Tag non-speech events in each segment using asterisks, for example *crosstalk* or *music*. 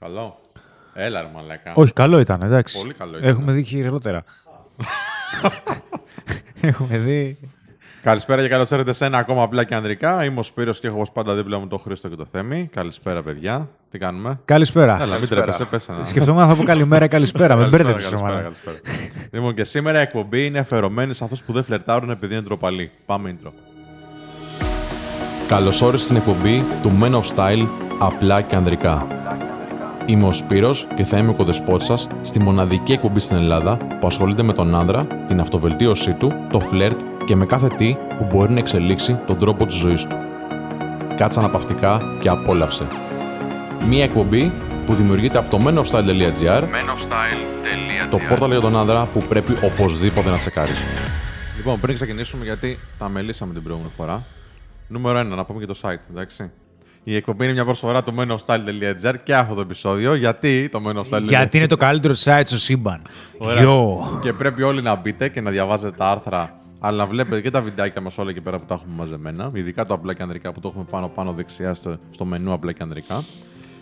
Καλό. Έλα, ρε μαλάκα. Όχι, καλό ήταν, εντάξει. Πολύ καλό ήταν. Έχουμε δει χειρότερα. Έχουμε δει. Καλησπέρα και καλώς ήρθατε σε ένα ακόμα απλά και ανδρικά. Είμαι ο Σπύρος και έχω όπως πάντα δίπλα μου το Χρήστο και το Θέμη. Καλησπέρα, παιδιά. Τι κάνουμε; Καλησπέρα. Έλα, μην Καλησπέρα. τρέπεσαι, πες ένα. Σκεφτόμουν να θα πω καλημέρα, καλησπέρα. Με Καλησπέρα, μπέρδεψε. καλησπέρα, μάλλον. καλησπέρα. Λοιπόν, και σήμερα η εκπομπή είναι αφιερωμένη σε αυτούς που δεν φλερτάρουν επειδή είναι ντροπαλοί. Πάμε intro. Καλώς όρισες στην εκπομπή του Men of Style απλά και ανδρικά. Είμαι ο Σπύρος και θα είμαι ο κοδεσπότης σας στη μοναδική εκπομπή στην Ελλάδα που ασχολείται με τον άνδρα, την αυτοβελτίωσή του, το φλερτ και με κάθε τι που μπορεί να εξελίξει τον τρόπο της ζωής του. Κάτσε αναπαυτικά και απόλαυσε. Μία εκπομπή που δημιουργείται από το menofstyle.gr το πόρταλ για τον άνδρα που πρέπει οπωσδήποτε να τσεκάρεις. Λοιπόν, πριν ξεκινήσουμε, γιατί τα μελήσαμε την προηγούμενη φορά. Νούμερο 1, να πούμε και το site, εντάξει. Η εκπομπή είναι μια προσφορά του menofstyle.gr και αυτό το επεισόδιο. Γιατί το menofstyle.gr. Γιατί είναι το καλύτερο site στο σύμπαν. Ωραία. Γιο. Και πρέπει όλοι να μπείτε και να διαβάζετε τα άρθρα, αλλά να βλέπετε και τα βιντεάκια μας όλα εκεί πέρα που τα έχουμε μαζεμένα. Ειδικά το απλά και ανδρικά που το έχουμε πάνω πάνω δεξιά στο, στο μενού απλά και ανδρικά.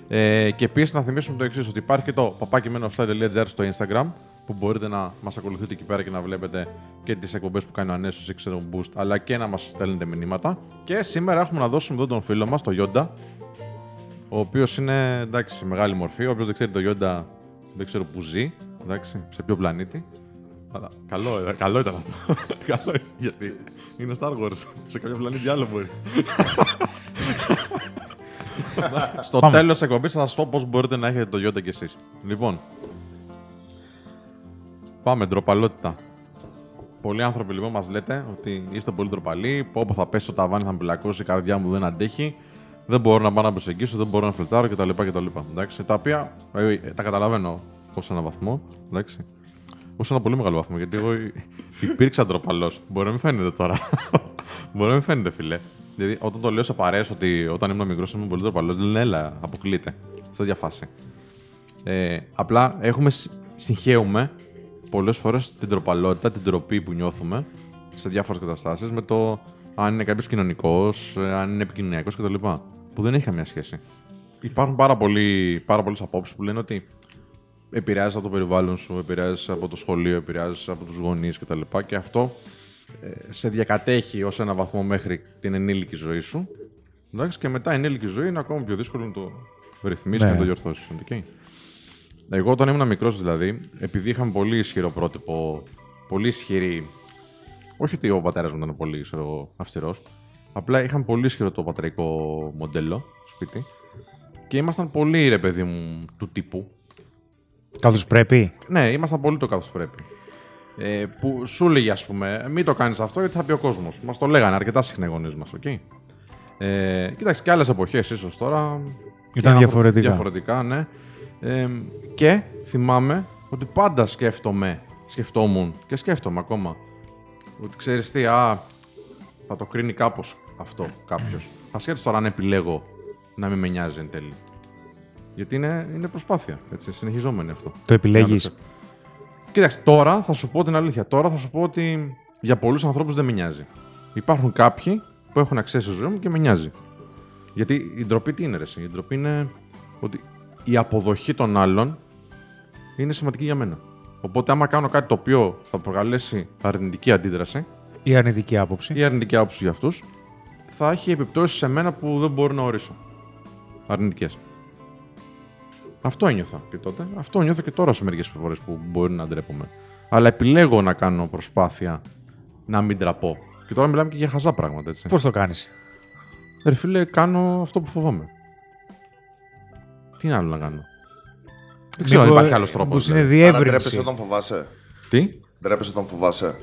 Ε, και επίσης να θυμίσουμε το εξής: ότι υπάρχει και το παπάκι.menofstyle.gr στο Instagram που μπορείτε να μας ακολουθείτε εκεί πέρα και να βλέπετε και τις εκπομπές που κάνει ο Ανέσο ή ξέρω Boost, αλλά και να μας στέλνετε μηνύματα. Και σήμερα έχουμε να δώσουμε εδώ τον φίλο μας, τον Yonda, ο οποίος είναι εντάξει, σε μεγάλη μορφή. Όποιο δεν ξέρει το Yonda, δεν ξέρω που ζει, εντάξει, σε ποιο πλανήτη. Αλλά καλό, ε, καλό ήταν αυτό. *laughs* καλό, ήταν, γιατί είναι Star Wars. σε κάποιο πλανήτη άλλο μπορεί. *laughs* Στο Πάμε. τέλος τη εκπομπής θα σας πω πώς μπορείτε να έχετε το Yonda κι εσείς. Λοιπόν, πάμε ντροπαλότητα. Πολλοί άνθρωποι λοιπόν μας λέτε ότι είστε πολύ ντροπαλοί. Πω πω θα πέσει στο ταβάνι, θα με πλακώσει, η καρδιά μου δεν αντέχει. Δεν μπορώ να πάω να προσεγγίσω, δεν μπορώ να φιλτάρω κτλ. κτλ. Εντάξει, τα οποία ε, ε, τα καταλαβαίνω ως ένα βαθμό. Εντάξει. Ω ένα πολύ μεγάλο βαθμό, γιατί εγώ υ- υπήρξα ντροπαλός. Μπορεί να μην φαίνεται τώρα. *laughs* Μπορεί να μην φαίνεται, φιλέ. Δηλαδή, όταν το λέω σε παρέες ότι όταν ήμουν μικρός ήμουν πολύ ντροπαλός, λένε έλα, αποκλείται. Σε τέτοια φάση. Ε, απλά έχουμε, συ- συγχαίουμε πολλές φορές την τροπαλότητα, την τροπή που νιώθουμε σε διάφορες καταστάσεις με το αν είναι κάποιος κοινωνικός, αν είναι επικοινωνιακός κτλ. Που δεν έχει καμία σχέση. Υπάρχουν πάρα, πολλοί, πάρα πολλές απόψεις που λένε ότι επηρεάζεις από το περιβάλλον σου, επηρεάζεις από το σχολείο, επηρεάζεις από τους γονείς κτλ. Και αυτό ε, σε διακατέχει ως ένα βαθμό μέχρι την ενήλικη ζωή σου. Εντάξει, και μετά η ενήλικη ζωή είναι ακόμα πιο δύσκολο να το ρυθμίσεις Ναι. και να το διορθώσεις. Okay. Εγώ όταν ήμουν μικρός, δηλαδή, επειδή είχαμε πολύ ισχυρό πρότυπο, πολύ ισχυρή. Όχι ότι ο πατέρας μου ήταν πολύ αυστηρός. Απλά είχαμε πολύ ισχυρό το πατρικό μοντέλο σπίτι. Και ήμασταν πολύ ρε παιδί μου του τύπου. Καθώς πρέπει; Ναι, ήμασταν πολύ το καθώς πρέπει. Ε, που σου λέγει, ας πούμε, μην το κάνεις αυτό γιατί θα πει ο κόσμος. Μας το λέγανε αρκετά συχνά οι γονείς μας, οκ. Ε, κοίταξε και άλλες εποχές ίσως τώρα. και άνθρωποι- διαφορετικά. Διαφορετικά, ναι. Ε, και θυμάμαι ότι πάντα σκέφτομαι, σκεφτόμουν και σκέφτομαι ακόμα. Ότι ξέρεις τι, α, θα το κρίνει κάπως αυτό κάποιος. Ασχέτω τώρα αν επιλέγω να μην με νοιάζει εν τέλει. Γιατί είναι, είναι προσπάθεια. Έτσι, συνεχιζόμενη αυτό. Το επιλέγεις. Να το ξέρω. Κοίταξε, τώρα θα σου πω την αλήθεια. Τώρα θα σου πω ότι για πολλούς ανθρώπους δεν με νοιάζει. Υπάρχουν κάποιοι που έχουν αξία στη ζωή μου και με νοιάζει. Γιατί η ντροπή τι είναι, ρε, εσύ; Η ντροπή είναι ότι η αποδοχή των άλλων είναι σημαντική για μένα. Οπότε, άμα κάνω κάτι το οποίο θα προκαλέσει αρνητική αντίδραση Η αρνητική άποψη. ή αρνητική άποψη για αυτούς, θα έχει επιπτώσεις σε μένα που δεν μπορώ να ορίσω. Αρνητικές. Αυτό ένιωθα και τότε. Αυτό νιώθω και τώρα σε μερικές φορές που μπορεί να ντρέπομαι. Αλλά επιλέγω να κάνω προσπάθεια να μην τραπώ. Και τώρα μιλάμε και για χαζά πράγματα, έτσι. Πώς το κάνεις; Ρε φίλε, κάνω αυτό που φοβάμαι. Τι άλλο να κάνω; Δεν ξέρω αν υπάρχει άλλος τρόπος. Πώ είναι Άρα ντρέπεσαι διεύρυνση. όταν φοβάσαι. Τι; Ντρέπεσαι όταν φοβάσαι.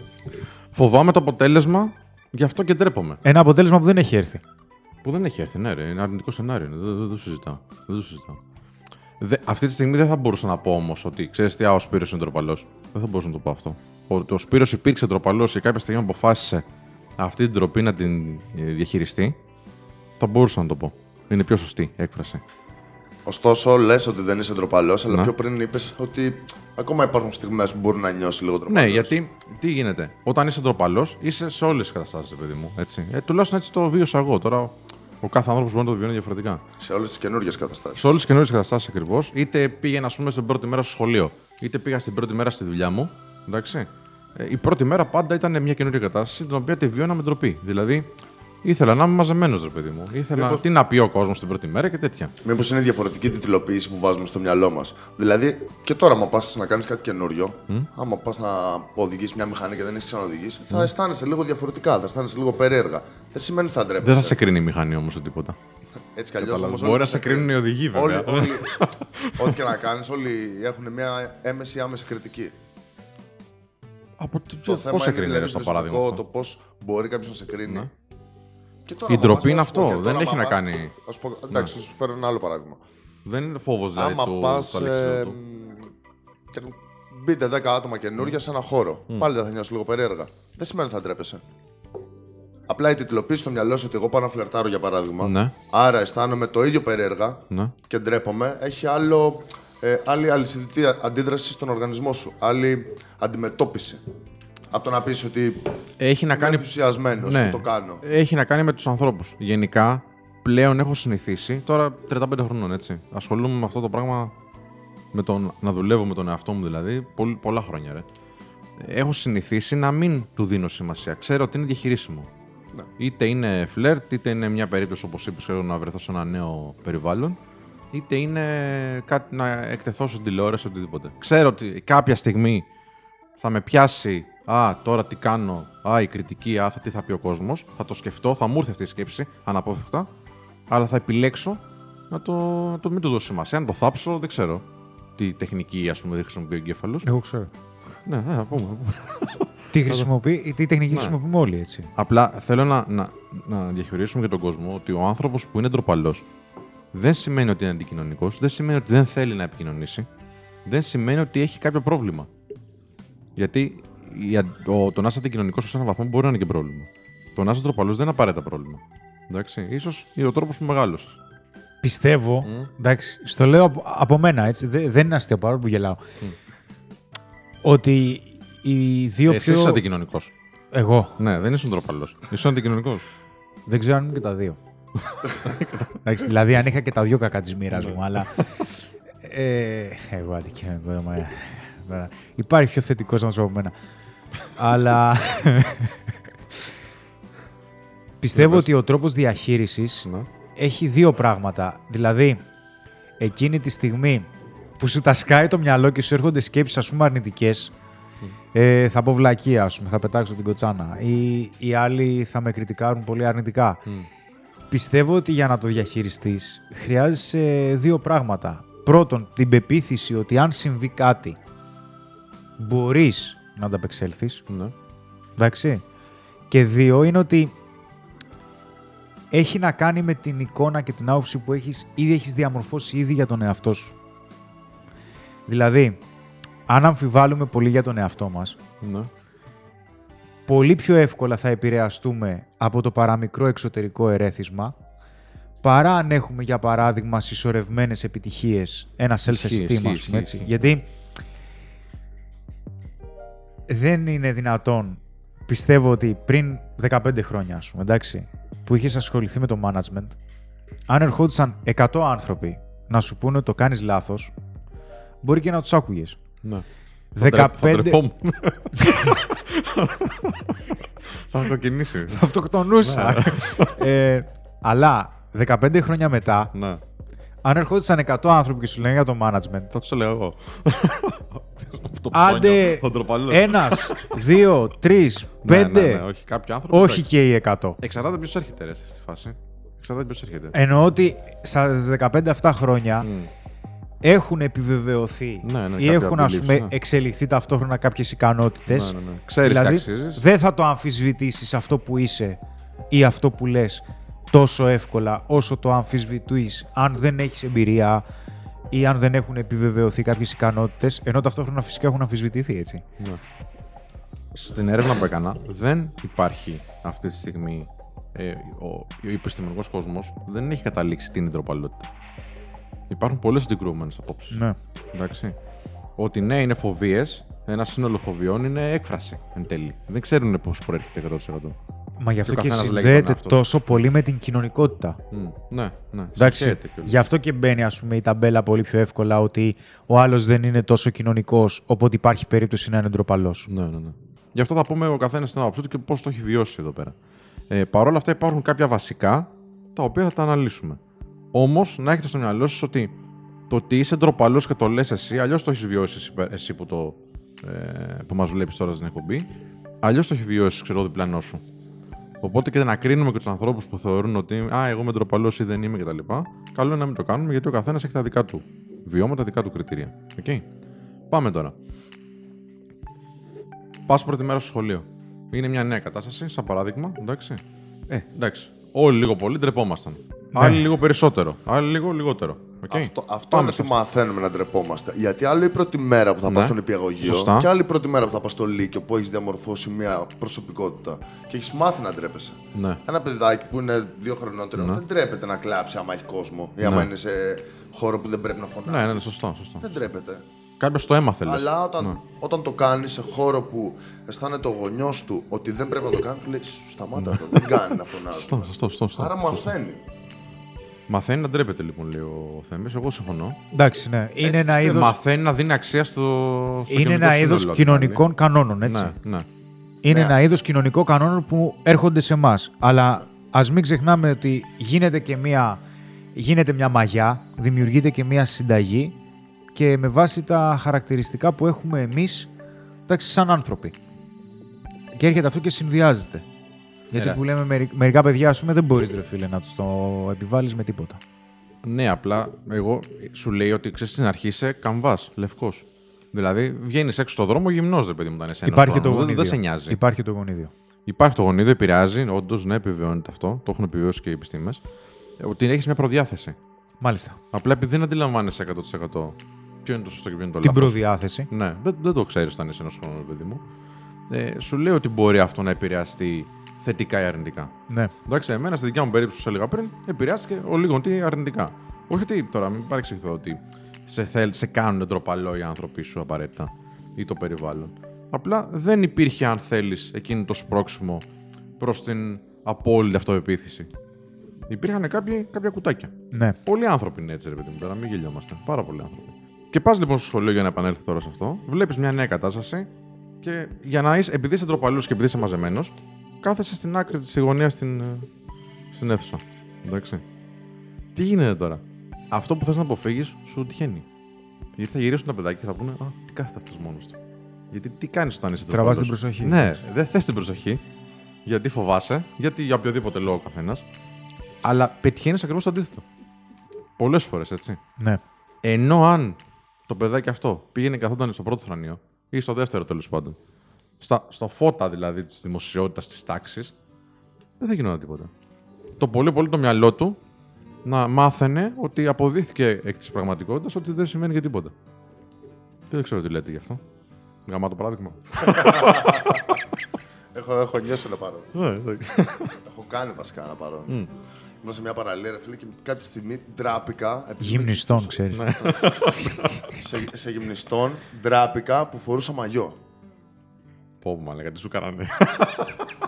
Φοβάμαι το αποτέλεσμα, γι' αυτό και ντρέπομαι. Ένα αποτέλεσμα που δεν έχει έρθει. Που δεν έχει έρθει, ναι, ρε. Είναι αρνητικό σενάριο. είναι. Δεν, δεν, το συζητάω. Δεν το συζητάω. Δε, αυτή τη στιγμή δεν θα μπορούσα να πω όμως ότι ξέρεις τι, α, ο Σπύρος είναι ντροπαλός. Δεν θα μπορούσα να το πω αυτό. Ο, ο Σπύρος υπήρξε ντροπαλός και κάποια στιγμή αποφάσισε αυτή την ντροπή να την ε, διαχειριστεί. Θα μπορούσα να το πω. Είναι πιο σωστή έκφραση. Ωστόσο, λες ότι δεν είσαι ντροπαλός, αλλά Ναι. πιο πριν είπες ότι ακόμα υπάρχουν στιγμές που μπορεί να νιώσει λίγο ντροπαλός. Ναι, γιατί τι γίνεται. Όταν είσαι ντροπαλός, είσαι σε όλες τις καταστάσεις, παιδί μου. Έτσι. Ε, τουλάχιστον έτσι το βίωσα εγώ. Τώρα Ο κάθε άνθρωπος μπορεί να το βιώνει διαφορετικά. Σε όλες τις καινούργιες καταστάσεις. Σε όλες τις καινούριε καταστάσεις ακριβώς, είτε πήγαινα ας πούμε, στην πρώτη μέρα στο σχολείο, είτε πήγα στην πρώτη μέρα στη δουλειά μου. Εντάξει. Ε, η πρώτη μέρα πάντα ήταν μια καινούργια κατάσταση, την οποία τη βιώνα με ντροπή. Δηλαδή, Ήθελα να είμαι μαζεμένος, ρε παιδί μου. Ήθελα Μήπως... τι να πει ο κόσμος την πρώτη μέρα και τέτοια. Μήπως είναι διαφορετική τιτλοποίηση που βάζουμε στο μυαλό μας. Δηλαδή, και τώρα, άμα πας να κάνεις κάτι καινούριο, mm? άμα πας να οδηγείς μια μηχανή και δεν έχεις ξαναοδηγήσει, mm. θα αισθάνεσαι λίγο διαφορετικά, θα αισθάνεσαι λίγο περίεργα. Δεν σημαίνει ότι θα ντρέπεσαι. Δεν θα σε κρίνει η μηχανή όμως τίποτα. Έτσι κι αλλιώς όμως. Μπορεί να σε κρίνουν οι οδηγοί, βέβαια. Όλοι, όλοι, *laughs* ό,τι και να κάνεις, όλοι έχουν μια έμεση άμεση κριτική. Από το, το θέμα σε κρίνει, δηλαδή, στο παράδειγμα. Το πώς μπορεί κάποιος να σε κρίνει ναι. Και τώρα, Η άμα ντροπή πας, είναι να σου πω αυτό, και δεν τώρα, έχει άμα να πας- κάνει- θα σου πω- εντάξει, θα σου φέρω ένα άλλο παράδειγμα. Δεν είναι φόβος δηλαδή Άμα του, πας. του αλεξιδότου. και μπείτε 10 άτομα καινούργια σε ένα χώρο. Πάλι δεν θα νιώσεις λίγο περίεργα. Δεν σημαίνει ότι θα ντρέπεσαι. Απλά η τιτλοποίηση στο μυαλό σου ότι εγώ πάω να φλερτάρω για παράδειγμα. Ναι. Άρα αισθάνομαι το ίδιο περίεργα Ναι. και ντρέπομαι. Έχει άλλο, ε, άλλη αλυσιδητή αντίδραση στον οργανισμό σου. Άλλη αντιμετώπιση. Από το να πεις ότι Έχει να είμαι κάνει ενθουσιασμένος Ναι. που το κάνω. Έχει να κάνει με τους ανθρώπους. Γενικά, πλέον έχω συνηθίσει, τώρα 35 χρονών έτσι. Ασχολούμαι με αυτό το πράγμα, με τον, να δουλεύω με τον εαυτό μου δηλαδή, πολλ- πολλά χρόνια ρε. Έχω συνηθίσει να μην του δίνω σημασία. Ξέρω ότι είναι διαχειρίσιμο. Ναι. Είτε είναι φλερτ, είτε είναι μια περίπτωση όπως είπες, ξέρω, να βρεθώ σε ένα νέο περιβάλλον, είτε είναι κάτι να εκτεθώ στην τηλεόραση, οτιδήποτε. Ξέρω ότι κάποια στιγμή θα με πιάσει. Α, τώρα τι κάνω. Α, η κριτική. Α, θα, τι θα πει ο κόσμος. Θα το σκεφτώ, θα μου έρθει αυτή η σκέψη αναπόφευκτα. Αλλά θα επιλέξω να το, να το μην του δώσω σημασία. Αν το θάψω, δεν ξέρω. Τι τεχνική, ας πούμε, δεν χρησιμοποιεί ο εγκέφαλος. Εγώ ξέρω. Ναι, ναι, να πούμε. να πούμε. Τι, χρησιμοποιεί, τι τεχνική Ναι. χρησιμοποιούμε όλοι, έτσι. Απλά θέλω να, να, να διαχειρίσουμε για τον κόσμο ότι ο άνθρωπος που είναι ντροπαλός δεν σημαίνει ότι είναι αντικοινωνικός, δεν σημαίνει ότι δεν θέλει να επικοινωνήσει, δεν σημαίνει ότι έχει κάποιο πρόβλημα. Γιατί η, αν- ο, το να είσαι αντικοινωνικό σε έναν βαθμό μπορεί να είναι και πρόβλημα. Το να είσαι ντροπαλό δεν είναι απαραίτητα πρόβλημα. Εντάξει, ίσως είναι ο τρόπο που μεγάλωσε. Πιστεύω, εντάξει, στο λέω από, από μένα, έτσι, δε- δεν είναι αστείο παρόλο που γελάω, ότι οι δύο Εσύ πιο... είσαι αντικοινωνικό. Εγώ. Ναι, δεν είσαι ντροπαλό. Είσαι αντικοινωνικό. Δεν ξέρω αν είμαι και τα δύο. Εντάξει, δηλαδή, αν είχα και τα δύο κακά τη μοίρα μου, αλλά. Ε, εγώ αντικειμενικό. δεν μου- τώρα, Υπάρχει πιο θετικό άνθρωπο από μένα. Αλλά. πιστεύω ότι ο τρόπος διαχείρισης ναι. έχει δύο πράγματα. Δηλαδή, εκείνη τη στιγμή που σου τα σκάει το μυαλό και σου έρχονται σκέψεις ας πούμε αρνητικές, ε, θα πω βλακεία, ας πούμε, θα πετάξω την κοτσάνα. Ή οι άλλοι θα με κριτικάρουν πολύ αρνητικά. Πιστεύω ότι για να το διαχειριστείς χρειάζεσαι δύο πράγματα. Πρώτον, την πεποίθηση ότι αν συμβεί κάτι, μπορείς να ανταπεξέλθεις. ναι. Εντάξει. Και δύο είναι ότι έχει να κάνει με την εικόνα και την άποψη που έχεις ήδη έχεις διαμορφώσει ήδη για τον εαυτό σου. Δηλαδή, αν αμφιβάλλουμε πολύ για τον εαυτό μας, ναι. πολύ πιο εύκολα θα επηρεαστούμε από το παραμικρό εξωτερικό ερέθισμα παρά αν έχουμε, για παράδειγμα, συσσωρευμένες επιτυχίες, ένα Ισχύει, self-esteem, ισχύει, ας πούμε, ισχύει, έτσι. ισχύει. Γιατί δεν είναι δυνατόν, πιστεύω ότι πριν 15 χρόνια, ας πούμε, εντάξει, που είχες ασχοληθεί με το management, αν ερχόντουσαν 100 άνθρωποι να σου πούνε ότι το κάνεις λάθος, μπορεί και να τους άκουγες. ναι. Θα ντρε- 15 Θα ντρεπόμουν. *laughs* Θα κοκκινήσει. αυτοκτονούσα. ε, αλλά 15 χρόνια μετά, Ναι. Αν ερχόντουσαν 100 άνθρωποι και σου λένε για το management, Θα τους το λέω εγώ. *laughs* Το άντε ψώνιο, τον τροπαλό. ένας, δύο, τρεις, Ναι, *laughs* ναι, πέντε, ναι, όχι, κάποιοι άνθρωποι. όχι εντάξει. και οι 100. Εξαρτάται ποιος έρχεται ρε, σε αυτή τη φάση. Εξαρτάται ποιος έρχεται. Εννοώ ότι στα 15 αυτά χρόνια Μμ. έχουν επιβεβαιωθεί Ναι, ναι, ή κάποια έχουν ας beliefs, πούμε, ναι. εξελιχθεί ταυτόχρονα κάποιες ικανότητες. Ναι, ναι, ναι. Ξέρεις τι δηλαδή, αξίζεις. δεν θα το αμφισβητήσεις αυτό που είσαι ή αυτό που λες τόσο εύκολα όσο το αμφισβητείς αν δεν έχεις εμπειρία ή αν δεν έχουν επιβεβαιωθεί κάποιες ικανότητες, ενώ ταυτόχρονα φυσικά έχουν αμφισβητηθεί, έτσι. Ναι. Στην έρευνα που έκανα, δεν υπάρχει αυτή τη στιγμή ε, ο, ο επιστημονικός κόσμος δεν έχει καταλήξει τι είναι η ντροπαλότητα. Υπάρχουν πολλές αντικρουόμενες απόψεις. Ναι. Εντάξει. Ότι ναι, είναι φοβίες, ένα σύνολο φοβιών είναι έκφραση εν τέλει. Δεν ξέρουν πώς προέρχεται 100%. Μα γι' αυτό Και ο και, καθένας λέγει συνδέεται τον εαυτό τόσο πολύ με την κοινωνικότητα. Μμ, Ναι, ναι. Εντάξει, συγχαίρεται κιόλας. γι' αυτό και μπαίνει ας πούμε, η ταμπέλα πολύ πιο εύκολα ότι ο άλλος δεν είναι τόσο κοινωνικός, οπότε υπάρχει περίπτωση να είναι ντροπαλός. Ναι, ναι, ναι. Γι' αυτό θα πούμε ο καθένας την άποψή του και πώς το έχει βιώσει εδώ πέρα. Ε, Παρ' όλα αυτά υπάρχουν κάποια βασικά τα οποία θα τα αναλύσουμε. Όμως να έχετε στο μυαλό σας ότι το ότι είσαι ντροπαλός και το λες εσύ, αλλιώς το έχεις βιώσει εσύ, εσύ που, το, ε, που μας βλέπεις τώρα στην εκπομπή, αλλιώς το έχει βιώσει, ξέρω, ο διπλανός σου. Οπότε και να κρίνουμε και τους ανθρώπους που θεωρούν ότι Α, εγώ είμαι ντροπαλός ή δεν είμαι κτλ. Καλό είναι να μην το κάνουμε γιατί ο καθένας έχει τα δικά του βιώματα, δικά του κριτήρια. Οκ. Πάμε τώρα. Πας πρώτη μέρα στο σχολείο. Είναι μια νέα κατάσταση, σαν παράδειγμα. Εντάξει. Ε, εντάξει. Όλοι λίγο πολύ ντρεπόμασταν. Άλλοι λίγο περισσότερο. Άλλοι λίγο λιγότερο. Οκ. Αυτό, αυτό Πάμε είναι σε που μαθαίνουμε να ντρεπόμαστε. Γιατί άλλο η πρώτη μέρα που θα Ναι. πας στον νηπιαγωγείο Σωστά. και άλλη η πρώτη μέρα που θα πας στο Λύκειο που έχεις διαμορφώσει μια προσωπικότητα και έχεις μάθει να ντρέπεσαι. Ναι. Ένα παιδάκι που είναι δύο χρονών, τρία, δεν ντρέπεται να κλάψει άμα έχει κόσμο ή άμα Ναι. είναι σε χώρο που δεν πρέπει να φωνάξει. Ναι, ναι, σωστό, σωστό. Δεν ντρέπεται. Κάποιος το έμαθε, λες. Αλλά όταν, Ναι. όταν το κάνεις σε χώρο που αισθάνεται ο γονιός του ότι δεν πρέπει να το κάνει, του λέει «Σου, σταμάτα το, δεν κάνει να φωνάζει. Σωστό, σωστό, σωστό, σωστό. Άρα μαθαίνει. Μαθαίνει να ντρέπεται, λοιπόν, λέει ο Θέμης. Εγώ συμφωνώ. Εντάξει, ναι. Είναι Έτσι ένα Και είδο Μαθαίνει να δίνει αξία στο. στο είναι κοινωνικό ένα είδος σύνολο, κοινωνικών κανόνων, έτσι. δηλαδή. Ναι, ναι. Είναι Ναι. ένα είδος κοινωνικών κανόνων που έρχονται σε εμάς. Αλλά ας μην ξεχνάμε ότι γίνεται και μια, γίνεται μια μαγιά, δημιουργείται και μια συνταγή και με βάση τα χαρακτηριστικά που έχουμε εμείς σαν άνθρωποι. Και έρχεται αυτό και συνδυάζεται. Γιατί Έλα. που λέμε μερι- μερικά παιδιά, ας πούμε, δεν μπορείς ρε φίλε να τους το επιβάλλει με τίποτα. Ναι, απλά εγώ σου λέει ότι ξέρεις στην αρχή είσαι καμβάς, λευκός. Δηλαδή βγαίνεις έξω στον δρόμο γυμνός, ρε παιδί μου, όταν είσαι ένας Υπάρχει το χρόνος. γονίδιο. Δεν, δεν σε νοιάζει. Υπάρχει το γονίδιο. Υπάρχει το γονίδιο, επηρεάζει, όντως, ναι, επιβεβαιώνεται αυτό. Το έχουν επιβεβαιώσει και οι επιστήμες. Ότι έχεις μια προδιάθεση. Μάλιστα. Απλά επειδή δεν αντιλαμβάνεσαι 100% ποιο είναι το σωστό και ποιο είναι το Την λάθος. προδιάθεση. Ναι, δεν, δεν το ξέρεις όταν είσαι ένας χρόνος, παιδί μου. Ε, σου λέει ότι μπορεί αυτό να επηρεαστεί θετικά ή αρνητικά. Ναι. Εντάξει, εμένα στη δικιά μου περίπτωση, σου έλεγα πριν, επηρεάστηκε ο λίγο τι αρνητικά. Όχι ότι τώρα, μην παρεξηγηθώ ότι σε, θέλ, σε κάνουν ντροπαλό οι άνθρωποι σου απαραίτητα ή το περιβάλλον. Απλά δεν υπήρχε, αν θέλεις, εκείνο το σπρώξιμο προς την απόλυτη αυτοεπίθεση. Υπήρχαν κάποιοι, κάποια κουτάκια. ναι. Πολλοί άνθρωποι είναι έτσι, ρε παιδί μου, τώρα μην γελιόμαστε. Πάρα πολλοί άνθρωποι. Και πας λοιπόν στο σχολείο για να επανέλθω τώρα σε αυτό, βλέπεις μια νέα κατάσταση και για να είσαι, επειδή είσαι ντροπαλού και επειδή είσαι μαζεμένος, κάθεσαι στην άκρη της γωνία στην, ε, στην αίθουσα. Εντάξει. Τι γίνεται τώρα; Αυτό που θες να αποφύγεις σου τυχαίνει. Γιατί θα γυρίσουν τα παιδάκια και θα πούνε Α, τι κάθεται αυτός μόνος του. Γιατί τι κάνεις όταν είσαι Τραβάς ντροπαλός; την προσοχή. Ναι, δεν θες την προσοχή. Γιατί φοβάσαι, γιατί για οποιοδήποτε λόγο ο καθένας. Αλλά πετυχαίνεις ακριβώς το αντίθετο. Πολλές φορές, έτσι. ναι. Ενώ αν το παιδάκι αυτό πήγαινε και καθόταν στο πρώτο θρανείο ή στο δεύτερο τέλος πάντων, στα, στο φώτα δηλαδή της δημοσιότητας της τάξης, δεν θα γινόταν τίποτα. Το πολύ πολύ το μυαλό του να μάθαινε ότι αποδείχθηκε εκ της πραγματικότητας ότι δεν σημαίνει για τίποτα. Και δεν ξέρω τι λέτε γι' αυτό. Γαμά το παράδειγμα. *laughs* Έχω, έχω νιώσει ένα παρόν. Ναι, *laughs* Έχω κάνει βασικά ένα παρόν. Ήμουν σε μια παραλία, ρε φίλε, και κάποια στιγμή ντράπηκα. επειδή- Γυμνιστών, ξέρεις. Ναι. *laughs* σε, σε γυμνιστών ντράπηκα που φορούσα μαγιό. Πω μου, μαλάκα, τι σου κάνανε.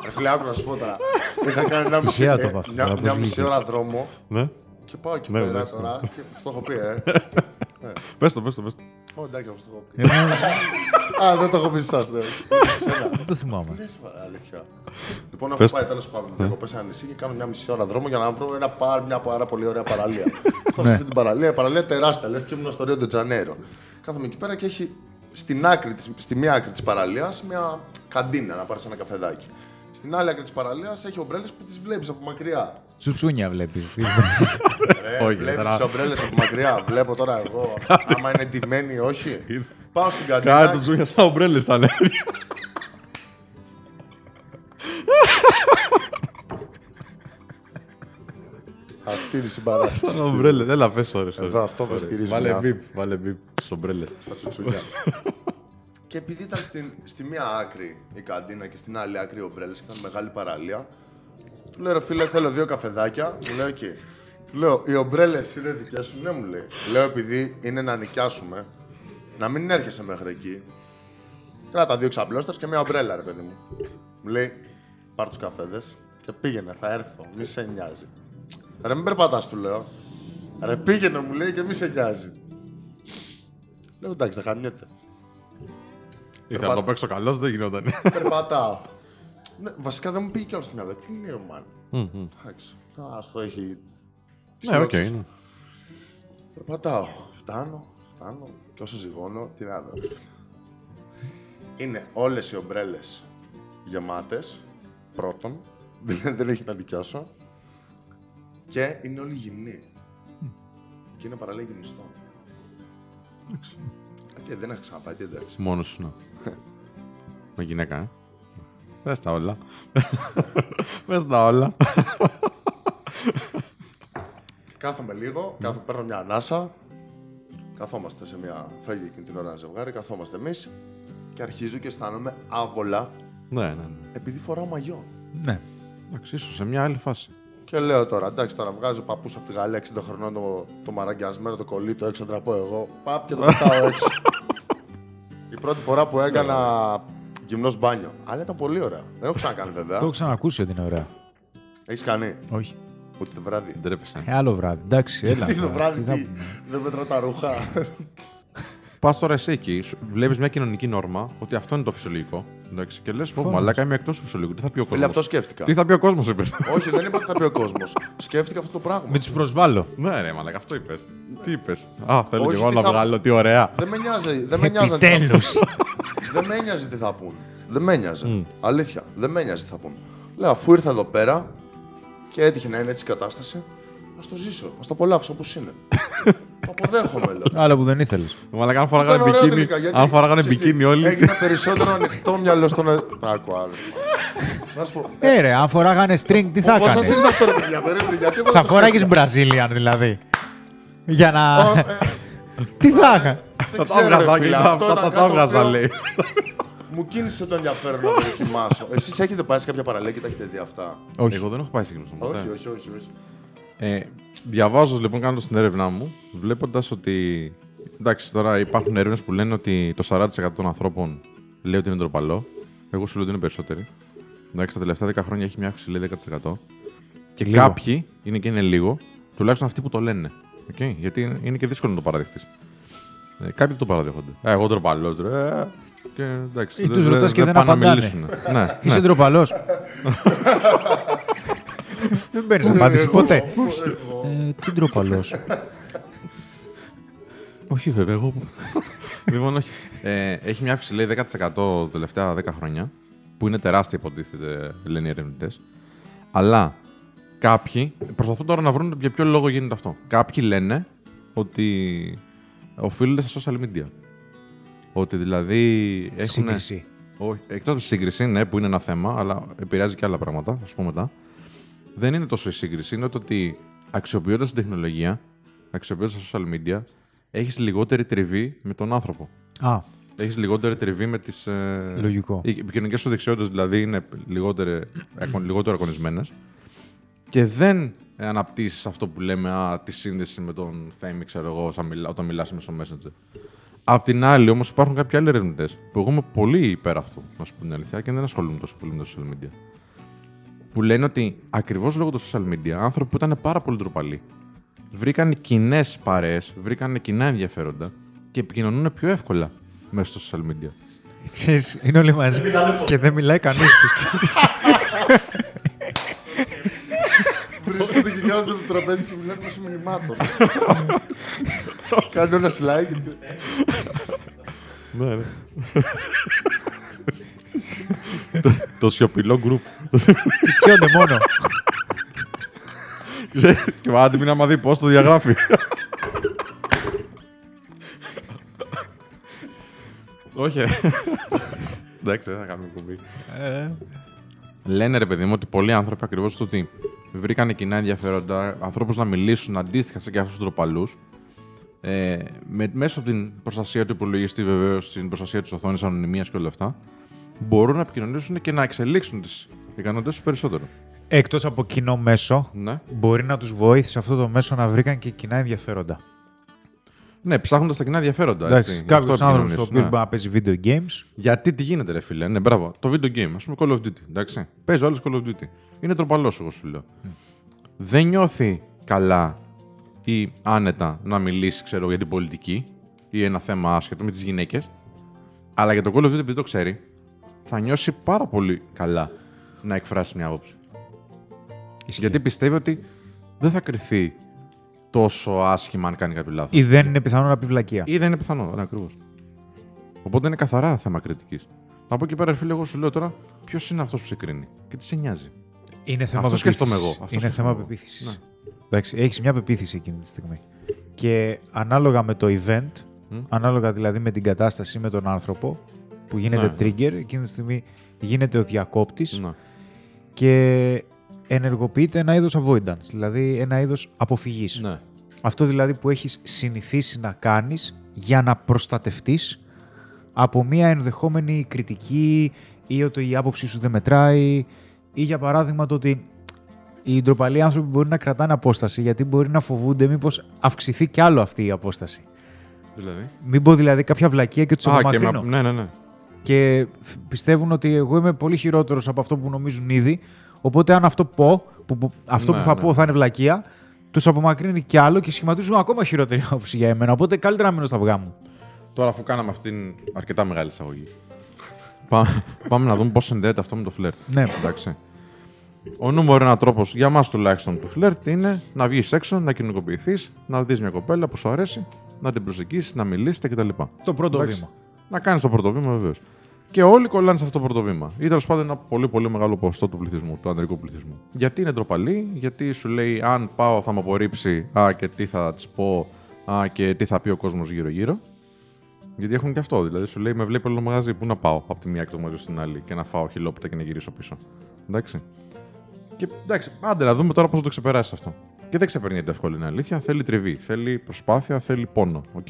Ρε φίλε, άκου να σου πω τώρα. Είχα κάνει ένα μισή, Τυχαία το ε, είπα αυτό, μια, τώρα, μια πώς μισή βγήκε ώρα δρόμο ναι. και πάω εκεί Ναι, πέρα εντάξει. τώρα και στο έχω πει, ε. *laughs* Πες το, πες το, πες το. Ω, εντάξει, αυτό το έχω πει. Α, δεν το έχω πει σε εσάς, ναι. Σένα. Δεν το θυμάμαι. Λες, μα, αλήθεια. Λοιπόν, έχω Πες πάει τέλος πάντων διακοπέ σε ένα νησί και κάνω μια μισή ώρα δρόμο για να βρω ένα, πα- μια πάρα πολύ ωραία παραλία. Φτάνω σε αυτή την παραλία, η παραλία τεράστια, λες και ήμουν στο Ρίο Τζανέρο. Κάθομαι εκεί πέρα και έχει στην άκρη, της- στη μία άκρη της παραλίας μια καντίνα να πάρεις ένα καφεδάκι. Στην άλλη άκρη της παραλίας έχει ομπρέλες που τις βλέπεις από μακριά. Τσουτσούνια βλέπεις. Ε, *laughs* Όχι, βλέπεις τώρα- τις ομπρέλες από μακριά. Βλέπω τώρα εγώ, *laughs* άμα είναι ντυμένοι ή όχι. Πάω στην Κάνε καντίνα. το τζούνια σαν ομπρέλες ήταν. Αυτή είναι η συμπαράσταση. Σαν ομπρέλες. Έλα, πες sorry, sorry. Εδώ αυτό με Sorry. στηρίζουν οι Βάλε άνθρωποι. Μπιπ, βάλε μπιπ στις ομπρέλες. στα τσουτσουλιά. *laughs* και επειδή ήταν στην, στη μία άκρη η καντίνα και στην άλλη άκρη οι ομπρέλες και ήταν μεγάλη παραλία, του λέω ρε φίλε θέλω δύο καφεδάκια, μου λέει οκ. Του λέω οι ομπρέλες είναι δικές σου, ναι μου λέει. Λέω επειδή είναι να νοικιάσουμε, να μην έρχεσαι μέχρι εκεί. Κράτα δύο ξαπλώστες και μία ομπρέλα ρε παιδί μου. Μου λέει πάρ τους καφέδες, Και πήγαινε, θα έρθω. Μη σε νοιάζει. Ρε, μην περπατάς, του λέω. Ρε, πήγαινε, μου λέει και μη σε νοιάζει. Λέω εντάξει, θα χαμιέται. Ήθελα να το παίξω καλός, δεν γινόταν. Περπατάω. Ναι, βασικά δεν μου πήγε κιόλας στο μυαλό. Τι λέει ο Μαν. Εντάξει. Α το έχει. Ναι, οκ. συλλέξει. ναι. Περπατάω. Φτάνω, φτάνω και όσο ζυγώνω, τι να δω. ρε φίλε. Είναι όλες οι ομπρέλες γεμάτες, πρώτον, δεν, δεν έχει να νοικιάσω, και είναι όλοι γυμνοί. Και είναι παραλέγει γυμνιστών. Και δεν έχω ξαναπάει, τι εντάξει. Μόνος σου να. *laughs* Με γυναίκα, ε. Πες τα όλα. *laughs* Πες τα όλα. *laughs* Κάθομαι λίγο, κάθομαι, παίρνω μια ανάσα, καθόμαστε σε μια φέγγι εκείνη την ώρα ένα ζευγάρι, καθόμαστε εμείς και αρχίζω και αισθάνομαι άβολα ναι, ναι, ναι. επειδή φοράω μαγιό. Ναι. Εντάξει, ίσως σε μια άλλη φάση. Και λέω τώρα, εντάξει, τώρα βγάζω παππούς από τη Γαλλία 60 χρονών το, το μαραγκιασμένο, το κολλήτο έξω να τραπώ εγώ. Παπ και το πετάω έξω. Η πρώτη φορά που έκανα γυμνός μπάνιο. Αλλά ήταν πολύ ωραία. Δεν έχω ξανακάνει Το έχω βέβαια. ξανακούσει ότι είναι ωραία. Έχεις κάνει; Όχι. ούτε το βράδυ. Δεν τρέπεσαι. Ε, άλλο βράδυ. Εντάξει, έλα. Τι το τώρα, βράδυ, τι θα τι. πούμε. Δεν μετρώ τα ρούχα. Πας τώρα εσύ εκεί, βλέπεις μια κοινωνική νόρμα ότι αυτό είναι το φυσιολογικό. Εντάξει, και λες, Πω, μαλάκα είμαι εκτός του φυσιολογικού. Τι θα πει ο Φίλε, κόσμος; αυτό σκέφτηκα. Τι θα πει ο κόσμος, είπε. Όχι, δεν είπα τι θα πει ο κόσμος. Σκέφτηκα αυτό το πράγμα. Με τους προσβάλλω. ναι, ρε, μαλάκα, αυτό είπες. Τι είπες; Α, θέλω Όχι, κι εγώ τι να θα- βγάλω, τι ωραία. Δεν με νοιάζει. Δεν με νοιάζει τι θα πούν. Επιτέλους. Δεν με νοιάζει τι θα πούν. Δεν με νοιάζει. Αλήθεια. Δεν με νοιάζει τι θα πούν. Λέω, αφού ήρθα εδώ πέρα και έτυχε να είναι έτσι η κατάσταση, ας το ζήσω. Α το απολαύσω όπως είναι. το *laughs* αποδέχομαι, λέω. Άλλο που δεν ήθελες. Μαλάκα, αν Ήταν φοράγανε ωραίο μπικίνι, τελικά, γιατί, αν φοράγανε ξέρεις τι, μπικίνι όλοι. Έγινε περισσότερο ανοιχτό μυαλό στον. ε- Άκου άλλο. Να σου πω. Ε, ρε, αν φοράγανε string, τι θα Πώ σα έκανε. ήρθε αυτό, ρε παιδιά, περίμενε, γιατί εγώ Θα δεν το φοράγε σκέφτηκα. Brazilian δηλαδή. Για να. Ω, ε, Τι θα είχα. δεν Θα τα ξέρω, ρε έβγαζα, φίλε, και αυτό θα ήταν τα κάτι το έβγαζα, οποίο λέει. Μου κίνησε το ενδιαφέρον να το δοκιμάσω. Εσείς έχετε πάει σε κάποια παραλία και τα έχετε δει αυτά; Όχι. Εγώ δεν έχω πάει συγκεκριμένο ποτέ. Όχι, όχι, όχι. όχι. Ε, Διαβάζω λοιπόν, κάνοντας την έρευνά μου, βλέποντας ότι. Εντάξει, τώρα υπάρχουν έρευνες που λένε ότι το 40% των ανθρώπων λέει ότι είναι ντροπαλό. Εγώ σου λέω ότι είναι περισσότεροι. Εντάξει, τα τελευταία 10 χρόνια έχει μια αύξηση λέει 10%. Και Λίγο. κάποιοι, είναι και είναι λίγο, τουλάχιστον αυτοί που το λένε. Okay? Γιατί είναι- είναι και δύσκολο να το παραδεχτείς. Ε, κάποιοι το παραδέχονται. Ε, εγώ ντροπαλός, ρε. ε, Και εντάξει. Ή δεν- τους δεν- ρωτάς και δεν πάνε να απαντάνε. μιλήσουν. ναι, Είσαι ναι. ντροπαλός. *laughs* Δεν παίρνεις απάντηση ποτέ. Εγώ- Ε, Τι ντροπαλός. Όχι, βέβαια, εγώ. λοιπόν, όχι. Ε, έχει μια αύξηση, λέει, 10% τα τελευταία 10 χρόνια, που είναι τεράστια, υποτίθεται, λένε οι ερευνητές. Αλλά κάποιοι προσπαθούν τώρα να βρουν για ποιο λόγο γίνεται αυτό. Κάποιοι λένε ότι οφείλεται στα social media. Ότι δηλαδή έχουν. Σύγκριση. Όχι, εκτός από τη σύγκριση, ναι, που είναι ένα θέμα, αλλά επηρεάζει και άλλα πράγματα, θα σου πω μετά. Δεν είναι τόσο η σύγκριση, είναι το ότι αξιοποιώντας την τεχνολογία, αξιοποιώντας τα social media, έχεις λιγότερη τριβή με τον άνθρωπο. Α, Έχεις λιγότερη τριβή με τις. Ε... Λογικό. Οι επικοινωνικέ σου δεξιότητες δηλαδή είναι λιγότερε, ακο- λιγότερο αγωνισμένες και δεν αναπτύσσεις αυτό που λέμε α, τη σύνδεση με τον Θέμη, ξέρω εγώ, όταν, μιλά, όταν μιλάς μέσω Messenger. Απ' την άλλη, όμως, υπάρχουν κάποιοι άλλοι ερευνητές που εγώ είμαι πολύ υπέρ αυτού, να σου πω την αλήθεια, και δεν ασχολούμαι τόσο πολύ με τα social media. Που λένε ότι ακριβώς λόγω των social media, άνθρωποι που ήταν πάρα πολύ ντροπαλοί, βρήκαν κοινές παρέες, βρήκαν κοινά ενδιαφέροντα και επικοινωνούν πιο εύκολα μέσα στο social media. ξέρεις, είναι όλοι μαζί και δεν μιλάει κανείς τους. ξέρεις. Βρίσκονται και κάθονται το τραπέζι και μιλάνε μέσω μηνυμάτων. Κάνω ένα slide. και- Ναι, ναι. Το, το σιωπηλό γκρουπ. Κοιτιόνται μόνο. και ο Άντιμι να μα δει πώς το διαγράφει. Όχι. ρε. Εντάξει, δεν θα κάνουμε κουμπί. Λένε ρε παιδί μου ότι πολλοί άνθρωποι ακριβώς το ότι βρήκαν κοινά ενδιαφέροντα, ανθρώπους να μιλήσουν αντίστοιχα σε και αυτού του ντροπαλούς. Ε, με, μέσω από την προστασία του υπολογιστή, βεβαίως, την προστασία της οθόνης, ανωνυμίας και όλα αυτά, μπορούν να επικοινωνήσουν και να εξελίξουν τις ικανότητες τους περισσότερο. Εκτός από κοινό μέσο, Ναι. μπορεί να τους βοήθησε αυτό το μέσο να βρήκαν και κοινά ενδιαφέροντα. Ναι, ψάχνοντας τα κοινά ενδιαφέροντα. Εντάξει, έτσι. κάποιο Αυτό άνθρωπος ο επικοινωνείς, οποίο ναι. μπορεί να παίζει video games. Γιατί τι γίνεται, ρε φίλε. Ναι, μπράβο. Το video game, ας πούμε Call of Duty. Εντάξει. Παίζει ο άλλο Call of Duty. Είναι τροπαλός, εγώ σου λέω. Δεν νιώθει καλά ή άνετα να μιλήσει, ξέρω, για την πολιτική ή ένα θέμα άσχετο με τις γυναίκες. Αλλά για το Call of Duty, επειδή το ξέρει, θα νιώσει πάρα πολύ καλά να εκφράσει μια άποψη. Γιατί πιστεύει ότι δεν θα κρυθεί τόσο άσχημα αν κάνει κάποιο λάθος. Ή δεν είναι πιθανό να πει βλακεία. Ή δεν είναι πιθανό, ναι, ακριβώς. Οπότε είναι καθαρά θέμα κριτικής. Από εκεί πέρα, ρε φίλε, εγώ σου λέω τώρα ποιος είναι αυτός που σε κρίνει και τι σε νοιάζει. Είναι θέμα Αυτό σκέφτομαι πεποίθησης. εγώ. Αυτό Είναι σκέφτομαι θέμα εγώ. πεποίθησης. Ναι. Εντάξει, έχεις μια πεποίθηση εκείνη τη στιγμή. Και ανάλογα με το event, Μμ. ανάλογα δηλαδή με την κατάσταση με τον άνθρωπο που γίνεται Ναι. trigger, εκείνη τη στιγμή γίνεται ο διακόπτης Ναι. και ενεργοποιείται ένα είδος avoidance, δηλαδή ένα είδος αποφυγής. ναι. Αυτό δηλαδή που έχεις συνηθίσει να κάνεις για να προστατευτείς από μια ενδεχόμενη κριτική ή ότι η άποψή σου δεν μετράει ή για παράδειγμα το ότι οι ντροπαλοί άνθρωποι μπορεί να κρατάνε απόσταση γιατί μπορεί να φοβούνται μήπως αυξηθεί κι άλλο αυτή η απόσταση. Δηλαδή; Μην πω δηλαδή κάποια βλακεία και τους Α, και απομακρύνω. με... Ναι, ναι, ναι. Και φ- πιστεύουν ότι εγώ είμαι πολύ χειρότερος από αυτό που νομίζουν ήδη οπότε αν αυτό πω, που, που- αυτό Ναι, που θα ναι. πω θα είναι βλακεία τους απομακρύνει κι άλλο και σχηματίζουν ακόμα χειρότερη *laughs* άποψη για εμένα. Οπότε καλύτερα να μείνω στα αυγά μου. Τώρα, αφού κάναμε αυτήν αρκετά μεγάλη εισαγωγή, πά- πάμε να δούμε πώς συνδέεται αυτό με το φλερτ. Ναι. Εντάξει. Ο νούμερο ένα τρόπος για μας τουλάχιστον του φλερτ είναι να βγεις έξω, να κοινωνικοποιηθείς, να δεις μια κοπέλα που σου αρέσει, να την προσεγγίσεις, να μιλήσετε κτλ. Το πρώτο Εντάξει. βήμα. Να κάνει το πρώτο βήμα βεβαίως. Και όλοι κολλάνε σε αυτό το πρώτο βήμα. Ή τέλος πάντων ένα πολύ πολύ μεγάλο ποσοστό του πληθυσμού, του ανδρικού πληθυσμού. Γιατί είναι ντροπαλή, γιατί σου λέει αν πάω θα με απορρίψει, α και τι θα της πω, α και τι θα πει ο κόσμος γύρω-γύρω. Γιατί έχουν και αυτό. Δηλαδή σου λέει με βλέπει όλο το μαγαζί, πού να πάω από τη μία εκ του μαγαζιού στην άλλη και να φάω χιλόπιτα και να γυρίσω πίσω. Εντάξει. Και εντάξει, άντε να δούμε τώρα πώς θα το ξεπεράσει αυτό. Και δεν ξεπερνιέται εύκολα, είναι αλήθεια. Θέλει τριβή, θέλει προσπάθεια, θέλει πόνο. Οκ.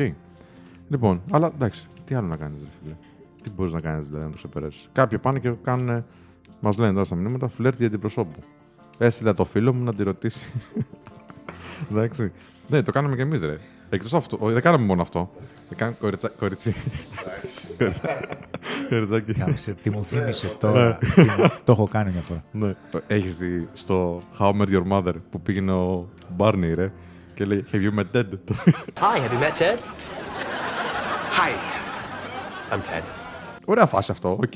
Λοιπόν, αλλά εντάξει, τι άλλο να κάνεις, ρε φίλε. Τι μπορείς να κάνεις δηλαδή να το ξεπεράσει. Κάποιοι πάνε και κάνουν. Μας λένε τώρα στα μηνύματα φλερτ δι' αντιπροσώπου. Έστειλα το φίλο μου να τη ρωτήσει. *laughs* εντάξει. Ναι, το κάναμε κι εμείς, ρε. Εκτός αυτού. Όχι, δεν κάναμε μόνο αυτό. Δεν κάναμε κοριτσα... κοριτσι. *laughs* Κοριτσάκι. Κάμισε, τι μου θύμισε τώρα. Τι μου- το έχω κάνει μια φορά. Ναι. Έχεις δει στο How I Met Your Mother που πήγαινε ο Barney, ρε. Και λέει Have you met Ted? Hi, have you met Ted? Hi, I'm Ted. Ωραία φάση αυτό, οκ.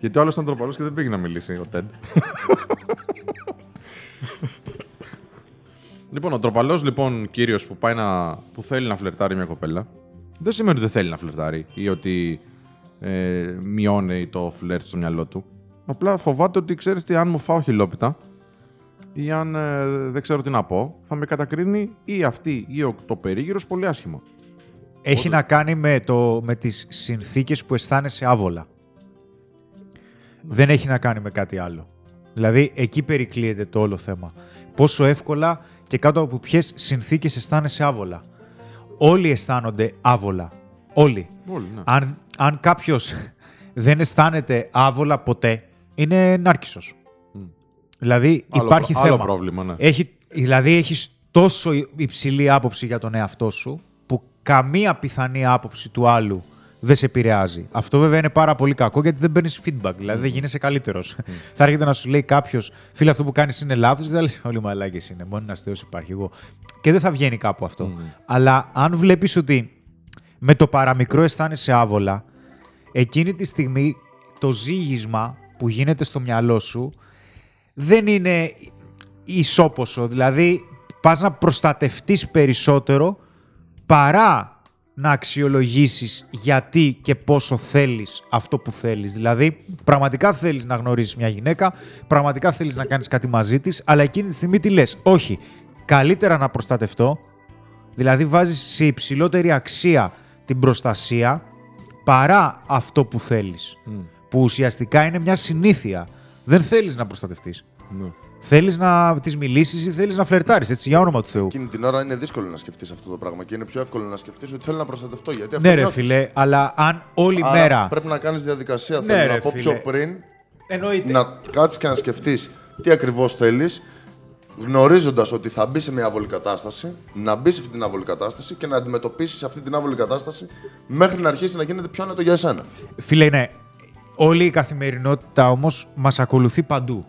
Γιατί ο άλλος ήταν ντροπαλός και δεν πήγε να μιλήσει ο Ted. *laughs* λοιπόν, ο ντροπαλός λοιπόν κύριος που, πάει να... που θέλει να φλερτάρει μια κοπέλα, δεν σημαίνει ότι δεν θέλει να φλερτάρει ή ότι ε, μειώνει το φλερτ στο μυαλό του. Απλά φοβάται ότι ξέρεις τι, αν μου φάω χιλόπιτα ή αν ε, δεν ξέρω τι να πω, θα με κατακρίνει ή αυτή ή ο, το περίγυρος πολύ άσχημα. Έχει να κάνει με, το, με τις συνθήκες που αισθάνεσαι άβολα. Δεν έχει να κάνει με κάτι άλλο. Δηλαδή, εκεί περικλείεται το όλο θέμα. Πόσο εύκολα και κάτω από ποιες συνθήκες αισθάνεσαι άβολα. Όλοι αισθάνονται άβολα. Όλοι. Όλοι, ναι. Αν, αν κάποιος δεν αισθάνεται άβολα ποτέ, είναι νάρκισσος. Δηλαδή, Άλλο υπάρχει προ- άλλο θέμα. πρόβλημα, ναι. Έχει, δηλαδή, έχεις τόσο υ- υψηλή άποψη για τον εαυτό σου, που καμία πιθανή άποψη του άλλου δεν σε επηρεάζει. Αυτό βέβαια είναι πάρα πολύ κακό γιατί δεν παίρνεις feedback, δηλαδή δεν γίνεσαι καλύτερος. *laughs* θα έρχεται να σου λέει κάποιος, φίλε, αυτό που κάνεις είναι λάθος, και θα λες: Όλοι μαλάκες είναι. Μόνο ένας Θεός υπάρχει εγώ. Και δεν θα βγαίνει κάπου αυτό. Αλλά αν βλέπεις ότι με το παραμικρό αισθάνεσαι άβολα, εκείνη τη στιγμή το ζήγισμα που γίνεται στο μυαλό σου δεν είναι ισόποσο. Δηλαδή, πας να προστατευτείς περισσότερο παρά να αξιολογήσεις γιατί και πόσο θέλεις αυτό που θέλεις. Δηλαδή, πραγματικά θέλεις να γνωρίσεις μια γυναίκα, πραγματικά θέλεις να κάνεις κάτι μαζί της, αλλά εκείνη τη στιγμή τι λες; Όχι, καλύτερα να προστατευτώ, δηλαδή βάζεις σε υψηλότερη αξία την προστασία παρά αυτό που θέλεις. Που ουσιαστικά είναι μια συνήθεια. Δεν θέλεις να προστατευτείς. Ναι. Θέλεις να τις μιλήσεις ή θέλεις να φλερτάρεις, έτσι, για όνομα του Θεού; Εκείνη την ώρα είναι δύσκολο να σκεφτείς αυτό το πράγμα και είναι πιο εύκολο να σκεφτείς ότι θέλω να προστατευτώ. Γιατί αυτό Ναι, ρε νιώθεις. φίλε, αλλά αν όλη Άρα μέρα. Πρέπει να κάνεις διαδικασία. Ναι, θέλω ρε να πω φίλε. πιο πριν Εννοείται. να κάτσεις και να σκεφτείς τι ακριβώς θέλεις. γνωρίζοντας ότι θα μπει σε μια άβολη κατάσταση, να μπει σε αυτή την άβολη κατάσταση και να αντιμετωπίσεις αυτή την άβολη κατάσταση μέχρι να αρχίσει να γίνεται πιο άνετο για εσένα. Φίλε, ναι. Όλη η καθημερινότητα όμως μας ακολουθεί παντού.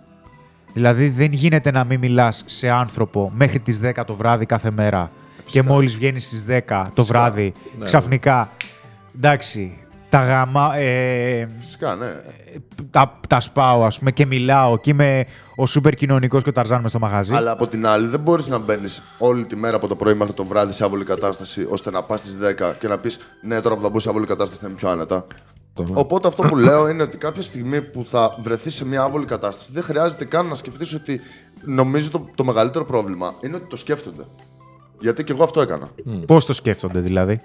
Δηλαδή δεν γίνεται να μην μιλάς σε άνθρωπο μέχρι τις 10 το βράδυ κάθε μέρα και μόλις βγαίνεις στις 10 το βράδυ Ναι, ξαφνικά. Εντάξει, τα γάμα. Ε, Φυσικά, ναι. τα, τα σπάω, ας πούμε, και μιλάω και είμαι ο σούπερ κοινωνικό και ο Ταρζάν μες στο μαγαζί. Αλλά από την άλλη, δεν μπορείς να μπαίνεις όλη τη μέρα από το πρωί μέχρι το βράδυ σε άβολη κατάσταση, ώστε να πας στις 10 και να πεις Ναι, τώρα που θα μπω σε άβολη κατάσταση θα είμαι πιο άνετα. Οπότε αυτό που λέω είναι ότι κάποια στιγμή που θα βρεθεί σε μια άβολη κατάσταση, δεν χρειάζεται καν να σκεφτείς ότι νομίζω το, το μεγαλύτερο πρόβλημα είναι ότι το σκέφτονται. Γιατί και εγώ αυτό έκανα. Πώς το σκέφτονται δηλαδή;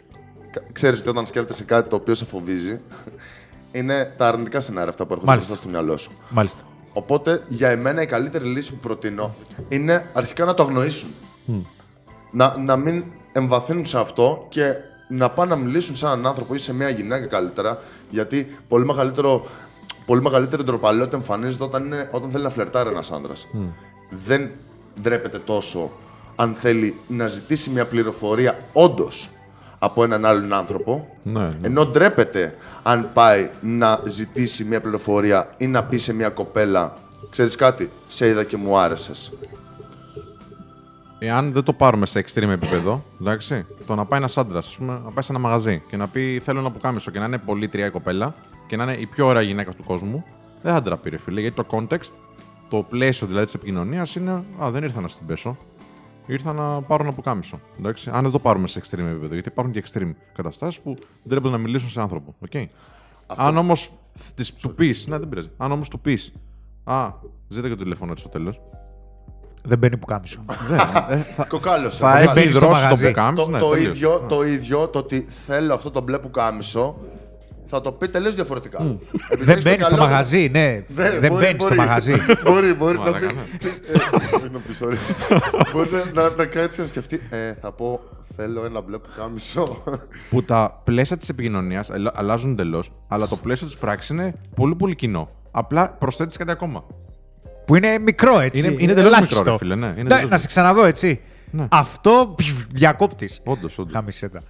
Ξέρεις ότι όταν σκέφτεσαι κάτι το οποίο σε φοβίζει, *laughs* είναι τα αρνητικά σενάρια αυτά που έρχονται Μάλιστα. μπροστά στο μυαλό σου. Μάλιστα. Οπότε για εμένα η καλύτερη λύση που προτείνω είναι αρχικά να το αγνοήσουν. Να, να μην εμβαθύνουν σε αυτό και να πάνε να μιλήσουν σε έναν άνθρωπο ή σε μια γυναίκα καλύτερα. Γιατί πολύ, μεγαλύτερο, πολύ μεγαλύτερη ντροπαλαιότητα εμφανίζεται όταν, είναι, όταν θέλει να φλερτάρει ένας άντρα. Δεν ντρέπεται τόσο αν θέλει να ζητήσει μια πληροφορία όντως από έναν άλλον άνθρωπο. Ναι, ναι. Ενώ ντρέπεται αν πάει να ζητήσει μια πληροφορία ή να πει σε μια κοπέλα Ξέρεις κάτι, σε είδα και μου άρεσες. Εάν δεν το πάρουμε σε extreme επίπεδο, εντάξει, το να πάει ένας άντρας, ας πούμε, να πάει σε ένα μαγαζί και να πει Θέλω να πουκάμισο και να είναι πολύ τρία η κοπέλα και να είναι η πιο ωραία γυναίκα του κόσμου, δεν θα ντραπεί, ρε φίλε. Γιατί το context, το πλαίσιο δηλαδή της επικοινωνίας είναι Α, δεν ήρθα να στην πέσω. Ήρθα να πάρω ένα πουκάμισο. Εντάξει, αν δεν το πάρουμε σε extreme επίπεδο, γιατί υπάρχουν και extreme καταστάσεις που δεν τρέπονται να μιλήσουν σε άνθρωπο. Okay? Αν όμως του πεις, ναι, δεν πειράζει. Αν όμως του πεις, Α, ζήτα και το τηλέφωνο τη στο τέλος. Δεν μπαίνει που κάμισο. *laughs* δεν, ε, θα, Κοκάλωσε. θα κοκάλωσε. μπαίνει έχει στο δρώσει το μαγαζί. πουκάμισο. το, ναι, το, τελείωσε. ίδιο, το ίδιο, το ότι θέλω αυτό το μπλε που κάμισο, θα το πει τελείως διαφορετικά. Επειδή Δεν έχεις το μπαίνει στο μυαλό- μαγαζί, ναι. Ναι, Δεν μπορεί- μπαίνει στο μπορεί. μαγαζί. μπορεί, μπορεί να Μαλάκα, πει. ναι. Ε, μην το πεις, sorry. *laughs* Μπορεί να, να, να κάτσει και να σκεφτεί. Ε, θα πω, θέλω ένα μπλε που κάμισο. που τα πλαίσια της επικοινωνίας αλλάζουν εντελώς, αλλά το πλαίσιο της πράξης είναι πολύ πολύ κοινό. Απλά προσθέτεις κάτι ακόμα. Που είναι μικρό, έτσι. Είναι- είναι εντελώς ελάχιστο. μικρό, ρε φίλε, ναι, είναι Ναι, εντελώς να μικρό. σε ξαναδώ, έτσι. Ναι. Αυτό διακόπτη. Όντως, όντως. Χαμισέτα.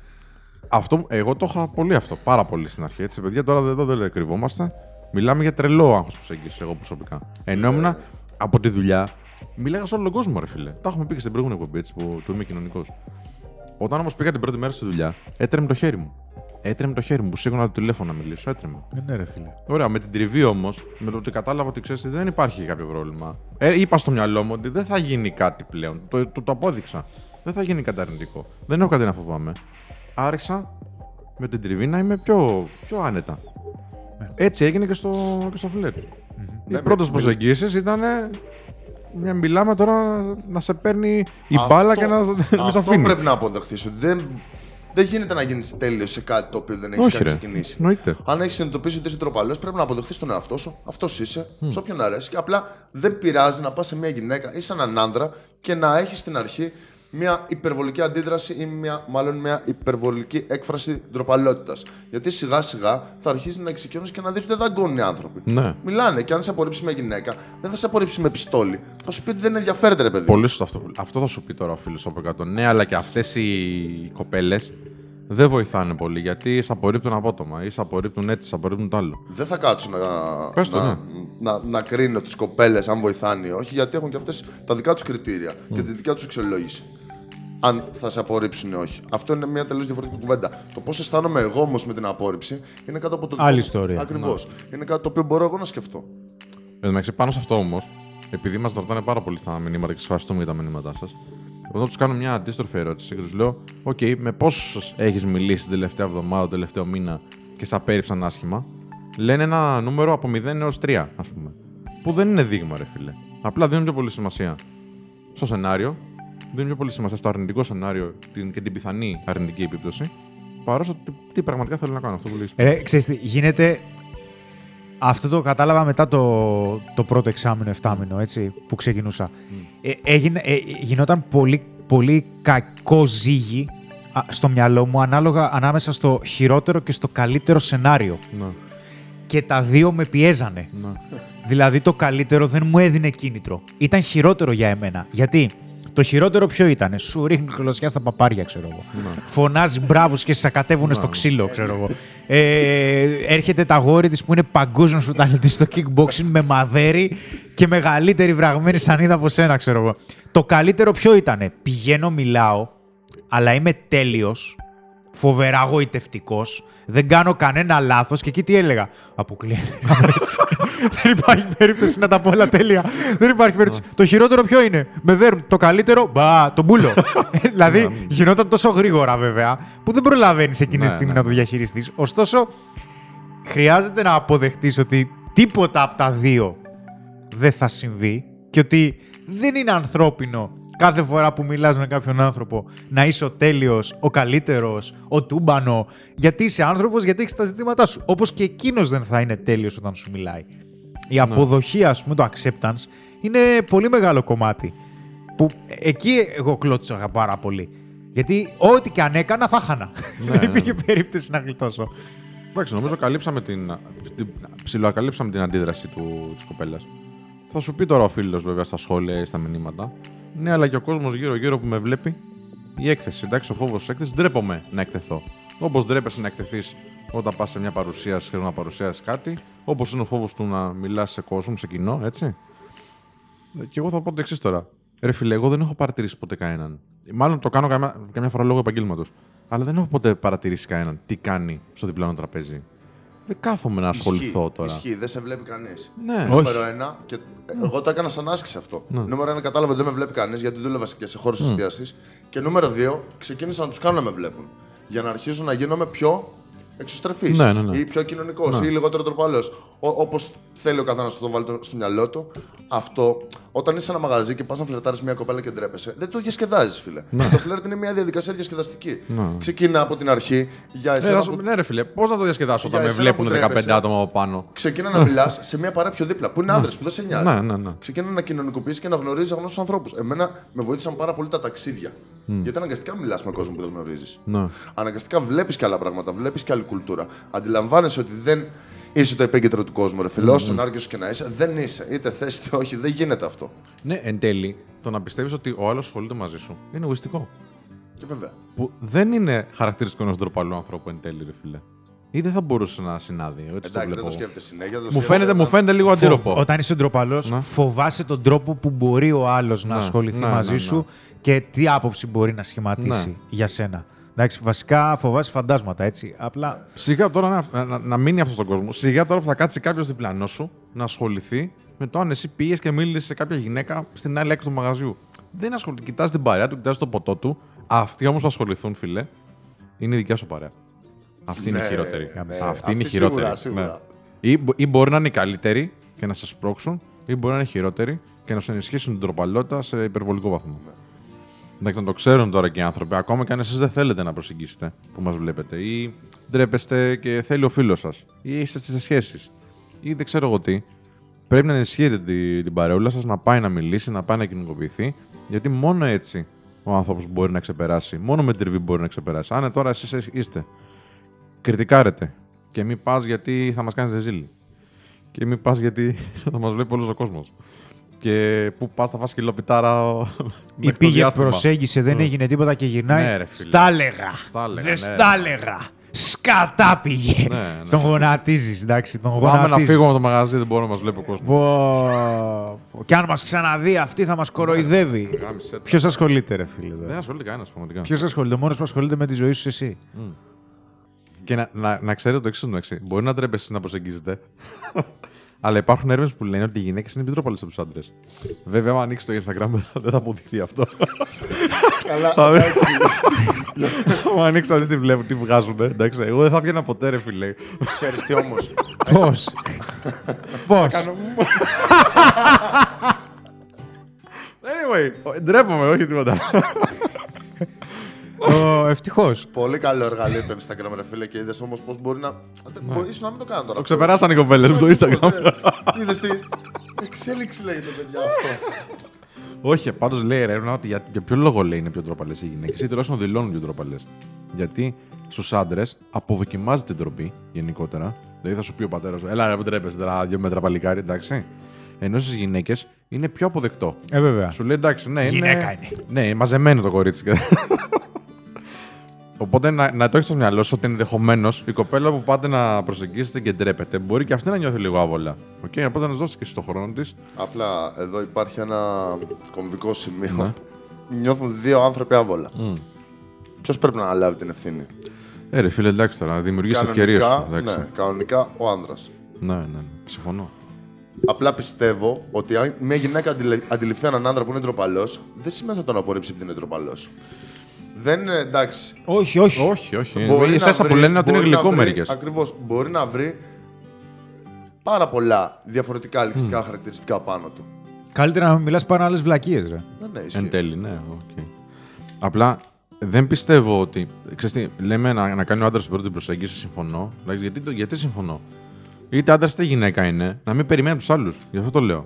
Αυτό, εγώ το είχα πολύ αυτό, πάρα πολύ στην αρχή. Έτσι, παιδιά, τώρα εδώ δεν κρυβόμαστε. Μιλάμε για τρελό άγχος προσέγγιση, εγώ προσωπικά. Ενώ ήμουν από τη δουλειά, μιλάγα σε όλο τον κόσμο, ρε φίλε. Τα έχουμε πει και στην προηγούμενη εκπομπή, έτσι, που, που είμαι κοινωνικός. Όταν όμως πήγα την πρώτη μέρα στη δουλειά, έτρεμε το χέρι μου. Έτρεμε το χέρι μου που σήκωνα το τηλέφωνο να μιλήσω, έτρεμε. Ναι, ρε φίλε. Ωραία, με την τριβή όμως, με το ότι κατάλαβα ότι ξέρεις δεν υπάρχει κάποιο πρόβλημα. Ε, είπα στο μυαλό μου ότι δεν θα γίνει κάτι πλέον. Το, το, το απόδειξα. Δεν θα γίνει κάτι αρνητικό. Δεν έχω κάτι να φοβάμαι. Άρχισα με την τριβή να είμαι πιο, πιο άνετα. Έτσι έγινε και στο, και στο φλερ. Οι Ναι, πρώτε μι- προσεγγίσεις ήταν. Μια μιλάμε τώρα να σε παίρνει η Αυτό- μπάλα και να, να σε Αυτό αφήνει. πρέπει να αποδεχθείς. Ότι δεν, δεν γίνεται να γίνεις τέλειος σε κάτι το οποίο δεν έχεις Όχι, καν ρε. ξεκινήσει. Εννοείται. Αν έχεις συνειδητοποιήσει ότι είσαι τροπαλός, πρέπει να αποδεχθείς τον εαυτό σου. Αυτός είσαι, σε όποιον αρέσει. Και απλά δεν πειράζει να πας σε μια γυναίκα ή σε έναν άνδρα και να έχεις στην αρχή μια υπερβολική αντίδραση ή μια, μάλλον μια υπερβολική έκφραση ντροπαλότητας. Γιατί σιγά σιγά θα αρχίσει να εξοικειώνεις και να δεις ότι δεν δαγκώνουν οι άνθρωποι. Ναι. Μιλάνε και αν σε απορρίψει μια γυναίκα, δεν θα σε απορρίψει με πιστόλι. Θα σου πει ότι δεν ενδιαφέρεται, ρε παιδί. Πολύ σωστό αυτό. που- Αυτό θα σου πει τώρα ο φίλος από κάτω. Ναι, αλλά και αυτές οι κοπέλες δεν βοηθάνε πολύ γιατί σε απορρίπτουν απότομα ή σε απορρίπτουν έτσι, σε απορρίπτουν το άλλο. Δεν θα κάτσουν να, Πες το, να, ναι. να, να κρίνω τις κοπέλες αν βοηθάνε ή όχι, γιατί έχουν και αυτές τα δικά τους κριτήρια και τη δικιά τους αξιολόγηση. Αν θα σε απορρίψουν ή όχι. Αυτό είναι μια τελείως διαφορετική κουβέντα. Το πώς αισθάνομαι εγώ όμως με την απόρριψη είναι κάτι από το. Άλλη ιστορία. Ακριβώς. Είναι κάτι το οποίο μπορώ εγώ να σκεφτώ. Εν τω μεταξύ, πάνω σε αυτό όμως, επειδή μας ρωτάνε πάρα πολύ στα μηνύματα και ευχαριστούμε για τα μηνύματά σας, εγώ θα τους κάνω μια αντίστροφη ερώτηση και τους λέω: Οκ, με πόσους έχεις μιλήσει την τελευταία εβδομάδα, τον τελευταίο μήνα και σε απέρριψαν άσχημα; Λένε ένα νούμερο από 0 έως 3, ας πούμε. Που δεν είναι δείγμα, ρε φίλε. Απλά δίνουν πιο πολύ σημασία στο σενάριο, δίνουν πιο πολύ σημασία στο αρνητικό σενάριο την- και την πιθανή αρνητική επίπτωση, παρά στο τι, τι πραγματικά θέλω να κάνω. Αυτό που λέει. Ε, ξέρεις τι, γίνεται... Αυτό το κατάλαβα μετά το, το πρώτο εξάμεινο, εφτάμινο, έτσι, που ξεκινούσα. Ε, έγινε, ε, γινόταν πολύ, πολύ κακό ζύγι α, στο μυαλό μου ανάλογα ανάμεσα στο χειρότερο και στο καλύτερο σενάριο. Ναι. και τα δύο με πιέζανε. Δηλαδή το καλύτερο δεν μου έδινε κίνητρο. Ήταν χειρότερο για εμένα. Γιατί; Το χειρότερο ποιο ήταν. Σου ρίχνει κλωσιά στα παπάρια, ξέρω εγώ. Φωνάζει μπράβο και σε ακατεύουν στο ξύλο, ξέρω εγώ. Ε, έρχεται τα γόρη της που είναι παγκόσμιος πρωταθλητή στο kickboxing με μαδέρι και μεγαλύτερη βραγμένη σανίδα από σένα, ξέρω εγώ. Το καλύτερο ποιο ήταν. Πηγαίνω, μιλάω, αλλά είμαι τέλειος, φοβερά γοητευτικός, δεν κάνω κανένα λάθος και εκεί τι έλεγα; Αποκλείεται. *laughs* δεν υπάρχει περίπτωση να τα πω όλα τέλεια. δεν υπάρχει περίπτωση. το χειρότερο ποιο είναι; Με δέρουν. Το καλύτερο, μπα, τον μπούλο. *laughs* δηλαδή γινόταν τόσο γρήγορα βέβαια που δεν προλαβαίνεις εκείνη τη Ναι, στιγμή ναι. να το διαχειριστείς. Ωστόσο, χρειάζεται να αποδεχτείς ότι τίποτα από τα δύο δεν θα συμβεί και ότι δεν είναι ανθρώπινο κάθε φορά που μιλάς με κάποιον άνθρωπο να είσαι ο τέλειος, ο καλύτερος, ο τούμπανο, γιατί είσαι άνθρωπος, γιατί έχεις τα ζητήματά σου. Όπως και εκείνος δεν θα είναι τέλειος όταν σου μιλάει. Η αποδοχή, ας πούμε, το acceptance, είναι πολύ μεγάλο κομμάτι. Που εκεί εγώ κλώτσαγα πάρα πολύ. Γιατί ό,τι και αν έκανα θα χάνα. δεν ναι, υπήρχε ναι. περίπτωση να γλιτώσω. Εντάξει, νομίζω καλύψαμε την. την ψιλοακαλύψαμε την αντίδραση του, της κοπέλας. Θα σου πει τώρα ο φίλος βέβαια στα σχόλια ή στα μηνύματα. Ναι, αλλά και ο κόσμος γύρω-γύρω που με βλέπει. Η έκθεση, εντάξει, ο φόβος της έκθεσης, ντρέπομαι να εκτεθώ. Όπως ντρέπεσαι να εκτεθείς όταν πας σε μια παρουσίαση και να παρουσιάσεις κάτι. Όπως είναι ο φόβος του να μιλάς σε κόσμο, σε κοινό, έτσι. Και εγώ θα πω το εξής τώρα. Ρε φίλε, εγώ δεν έχω παρατηρήσει ποτέ κανέναν. Μάλλον το κάνω καμιά, καμιά φορά λόγω επαγγέλματος. Αλλά δεν έχω ποτέ παρατηρήσει κανέναν τι κάνει στο διπλανό τραπέζι. Δεν κάθομαι να ασχοληθώ Ισχύει, τώρα. Ισχύει, δεν σε βλέπει κανείς. Ναι. Νούμερο ένα, και εγώ το έκανα σαν άσκηση αυτό. Νούμερο ένα, κατάλαβα ότι δεν με βλέπει κανείς γιατί δούλευα και σε χώρου εστίασης. Και νούμερο δύο, ξεκίνησα να τους κάνω να με βλέπουν. Για να αρχίσω να γίνομαι πιο εξωστρεφή. Ναι, ναι, ναι. Ή πιο κοινωνικός ή λιγότερο τροπαλαίο. Όπως θέλει ο καθένας να το βάλει το- στο μυαλό του. Αυτό, όταν είσαι σε ένα μαγαζί και πας να φλερτάρεις μια κοπέλα και ντρέπεσαι, δεν το διασκεδάζεις, φίλε. Το φλερτ είναι μια διαδικασία διασκεδαστική. Ξεκινά από την αρχή για Ναι, εσένα. θα σου- που- ναι, ρε φίλε, πώς να το διασκεδάσω όταν Για με εσένα βλέπουν που 15 ντρέπεσαι. άτομα από πάνω; Ξεκίνα να μιλάς σε μια παρέα πιο δίπλα, που είναι άνδρες, που δεν σε νοιάζει. Ναι, ναι, ναι. Ξεκίνα να κοινωνικοποιήσει και να γνωρίζεις γνωστού ανθρώπους. Εμένα με βοήθησαν πάρα πολύ τα ταξίδια. Γιατί αναγκαστικά μιλάς με κόσμο που δεν γνωρίζεις. Ναι. Αναγκαστικά βλέπεις και άλλα πράγματα, βλέπεις και άλλη κουλτούρα. Αντιλαμβάνεσαι ότι δεν είσαι το επίκεντρο του κόσμου, ρε φίλε. Όσο άργιο και να είσαι, δεν είσαι. Είτε θες είτε όχι, δεν γίνεται αυτό. Ναι, εν τέλει, το να πιστεύεις ότι ο άλλος ασχολείται μαζί σου είναι εγωιστικό. Και βέβαια. Που δεν είναι χαρακτηριστικό ενός ντροπαλού ανθρώπου εν τέλει, ρε φίλε. Ή δεν θα μπορούσε να συνάδει. Έτσι το Εντάξει, δεν βλέπω. το σκέφτεσαι συνέχεια. το Μου σκέφτεσαι φαίνεται, να- μου φαίνεται λίγο αντίρροπο. Όταν είσαι ντροπαλός, Ναι. φοβάσαι τον τρόπο που μπορεί ο άλλος να Ναι, ασχοληθεί ναι, μαζί ναι, ναι. σου και τι άποψη μπορεί να σχηματίσει Ναι. για σένα. Εντάξει, βασικά φοβάσαι φαντάσματα, έτσι. Απλά. Σιγά τώρα να, να, να μείνει αυτό στον κόσμο. Σιγά τώρα που θα κάτσει κάποιος διπλανό σου να ασχοληθεί με το αν εσύ πήγες και μίλησες σε κάποια γυναίκα στην άλλη άκρη του μαγαζιού. Δεν ασχολείται. Κοιτάζει την παρέα του, κοιτάζει το ποτό του. Αυτοί όμως που ασχοληθούν, φιλέ, είναι η δικιά σου παρέα. Αυτή είναι η Ναι, χειρότερη. ναι. Αυτή Αυτή είναι η σίγουρα, χειρότερη. σίγουρα. Ναι. Ή, μπο- ή μπορεί να είναι οι καλύτεροι και να σε σπρώξουν, ή μπορεί να είναι οι χειρότεροι και να σου ενισχύσουν την τροπαλότητα σε υπερβολικό βαθμό. Εντάξει, να το ξέρουν τώρα και οι άνθρωποι, ακόμα και αν εσείς δεν θέλετε να προσεγγίσετε που μας βλέπετε, ή ντρέπεστε και θέλει ο φίλος σας, ή είστε σε σχέσεις, ή δεν ξέρω εγώ τι. Πρέπει να ενισχύετε την, την παρεούλα σας να πάει να μιλήσει, να πάει να κοινωνικοποιηθεί, γιατί μόνο έτσι ο άνθρωπος μπορεί να ξεπεράσει. Μόνο με τριβή μπορεί να ξεπεράσει. Αν τώρα εσείς είστε, κριτικάρετε και μην πας γιατί θα μας κάνει ρεζίλη. Και μην πας γιατί *laughs* θα μας βλέπει όλος ο κόσμος. Και πού πας, θα φας κιλοπιτάρα. Ή μέχρι το πήγε, διάστημα. προσέγγισε, δεν έγινε τίποτα και γυρνάει. Ναι, ρε φίλε. Στα έλεγα. Στα έλεγα, Δεν ναι, στα ρε. έλεγα. Σκατά πήγε. Ναι, ναι. Τον γονατίζεις, εντάξει. Τον Πάμε να γονατίζεις. φύγουμε από το μαγαζί, δεν μπορεί να μας βλέπει ο κόσμος. Πω, πω. Και αν μας ξαναδεί αυτή θα μας κοροϊδεύει. Γάμισε τα. Ποιος ασχολείται, ρε φίλε. Δεν ασχολείται κανένας πραγματικά. Ποιος ασχολείται, ο μόνος που ασχολείται με τη ζωή σου εσύ; Και να, να, να ξέρετε το εξής το εξή. Μπορεί να ντρέπεσαι να προσεγγίζετε. Αλλά υπάρχουν έρευνες που λένε ότι οι γυναίκες είναι πιο από τους άντρες. Βέβαια, αν ανοίξεις το Instagram *laughs* δεν θα αποδειχθεί αυτό. Καλά, *laughs* Θα δει. εντάξει. *laughs* Αν ανοίξεις να δεις τι βλέπουν, τι βγάζουν. Εντάξει, εγώ δεν θα πιένα ποτέ, ρε φιλέ. Ξέρεις τι όμως; Πώς; Πώς; Anyway, ντρέπομαι, όχι τίποτα. Ευτυχώς. Πολύ καλό εργαλείο το Instagram, ρε φίλε, και είδες όμως πώς μπορεί να. Μπορεί ίσως να μην το κάνω τώρα. Το ξεπεράσαν οι κοπέλες με το Instagram. Είδες τι. Εξέλιξη λέγεται, παιδιά αυτό. Όχι, πάντως λέει η έρευνα ότι για, για ποιο λόγο λέει είναι πιο τρόπαλε οι γυναίκες ή τουλάχιστον δηλώνουν πιο τρόπαλε. Γιατί στους άντρες αποδοκιμάζει την τροπή γενικότερα Δηλαδή θα σου πει ο πατέρας σου, Ελά, ρε, τρέπεσαι τώρα δύο μέτρα παλικάρι, εντάξει. Ενώ στις γυναίκες είναι πιο αποδεκτό. Ε, βέβαια. Σου λέει εντάξει, ναι, Γυναίκα είναι. είναι. Ναι, μαζεμένο το κορίτσι. *laughs* Οπότε να, να το έχεις στο μυαλό σου ότι ενδεχομένως η κοπέλα που πάτε να προσεγγίσετε και ντρέπεται μπορεί και αυτή να νιώθει λίγο άβολα. Οκ, οπότε να σου δώσεις και εσύ το χρόνο της. Απλά εδώ υπάρχει ένα κομβικό σημείο. Ναι. Νιώθουν δύο άνθρωποι άβολα. Ποιος πρέπει να αναλάβει την ευθύνη; Ε, ρε φίλε, εντάξει τώρα, δημιουργείς ευκαιρίες. ναι, κανονικά ο άντρα. ναι, ναι, ναι, συμφωνώ. Απλά πιστεύω ότι αν μια γυναίκα αντιλε- αντιληφθεί έναν άντρα που είναι ντροπαλός, δεν σημαίνει ότι θα τον απορρίψει επειδή είναι ντροπαλός. Δεν είναι εντάξει. Όχι, όχι. Όχι, όχι. Είναι ίσα που λένε ότι είναι γλυκό μερικές. Ακριβώς. Μπορεί να βρει πάρα πολλά διαφορετικά ελκυστικά χαρακτηριστικά πάνω του. Καλύτερα να μην μιλάς πάνω άλλες βλακίες, ρε. Ναι, ναι, ισχύει. Εν τέλει, ναι. οκ. Απλά δεν πιστεύω ότι. Ξέρεις τι, λέμε να, να κάνει ο άντρας την πρώτη προσέγγιση, συμφωνώ. Εντάξει, γιατί, το- γιατί συμφωνώ; Είτε άντρας είτε γυναίκα είναι, να μην περιμένει τους άλλους. Γι' αυτό το λέω.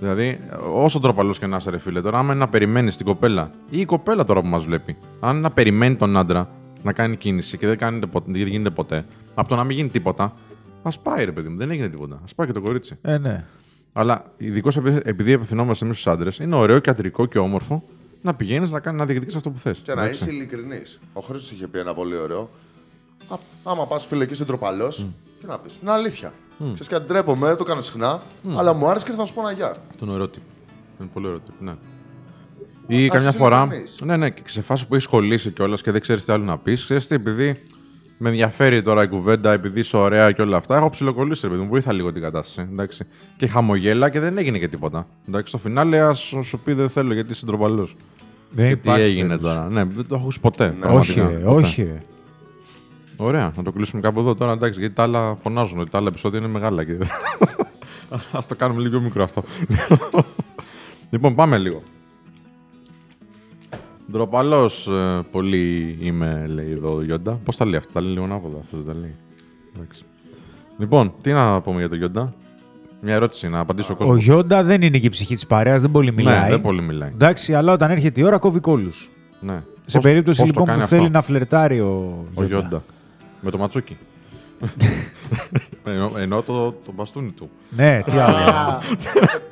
Δηλαδή, όσο ντροπαλό και να είσαι, ρε φίλε, τώρα, άμα είναι να περιμένεις την κοπέλα ή η κοπέλα τώρα που μας βλέπει, αν είναι να περιμένει τον άντρα να κάνει κίνηση και δεν, κάνετε ποτέ, δεν γίνεται ποτέ, από το να μην γίνει τίποτα, ας πάει, ρε παιδί μου, δεν έγινε τίποτα. Α πάει και το κορίτσι. Ε, ναι. Αλλά ειδικώς επειδή απευθυνόμαστε εμείς στους άντρες, είναι ωραίο και αντρικό και όμορφο να πηγαίνεις να, κάνεις, να διεκδικήσεις αυτό που θες. Και να είσαι ειλικρινής. Ο Χρήστος είχε πει ένα πολύ ωραίο. Α, άμα πας φίλε και είσαι ντροπαλός, τι να πεις. Είναι αλήθεια. Mm. Ξέρεις κάτι, ντρέπομαι, δεν το κάνω συχνά, αλλά μου άρεσε και θα σου πω ένα γεια. Αυτό είναι ωραίο τύπο. Είναι πολύ ωραίο τύπο, ναι. Ή καμιά είσαι φορά. ειλικρινής. Ναι, ναι, και σε φάση που έχεις κολλήσει κιόλας και δεν ξέρεις τι άλλο να πεις. Ξέρεις τι, επειδή με ενδιαφέρει τώρα η κουβέντα, επειδή είσαι ωραία και όλα αυτά, έχω ψιλοκολλήσει, ρε παιδί μου. Βοήθα λίγο την κατάσταση. Εντάξει. Και χαμογέλα και δεν έγινε και τίποτα. Εντάξει, στο φινάλε ας σου πει δεν θέλω γιατί είσαι ντροπαλός. Δεν Και τι υπάρχει έγινε περίπτωση. τώρα. Ναι, δεν το έχω ακούσει ποτέ. Όχι, πραγματικά. ρε, όχι. Ρε. Ωραία, να το κλείσουμε κάπου εδώ τώρα, εντάξει, γιατί τα άλλα φωνάζουν, ότι τα άλλα επεισόδια είναι μεγάλα. Και... *laughs* Ας το κάνουμε λίγο πιο μικρό αυτό. *laughs* λοιπόν, πάμε λίγο. Ντροπαλός πολύ είμαι, λέει εδώ ο Γιόντα. Πώς τα λέει αυτά, τα λέει λίγο ανάποδα. Αυτός δεν τα λέει. Εντάξει. Λοιπόν, τι να πούμε για τον Γιόντα; Μια ερώτηση να απαντήσω ο κόσμος. Ο Γιόντα δεν είναι και η ψυχή της παρέας, δεν πολύ μιλάει. Ναι, δεν πολύ μιλάει. Εντάξει, αλλά όταν έρχεται η ώρα κόβει κόλου. Ναι. Σε Πώς- περίπτωση πώς το λοιπόν κάνει που αυτό; θέλει να φλερτάρει ο, Ο Γιόντα. Με το ματσούκι. Εννοώ, εννοώ το, το μπαστούνι του. Ναι, τι άλλο.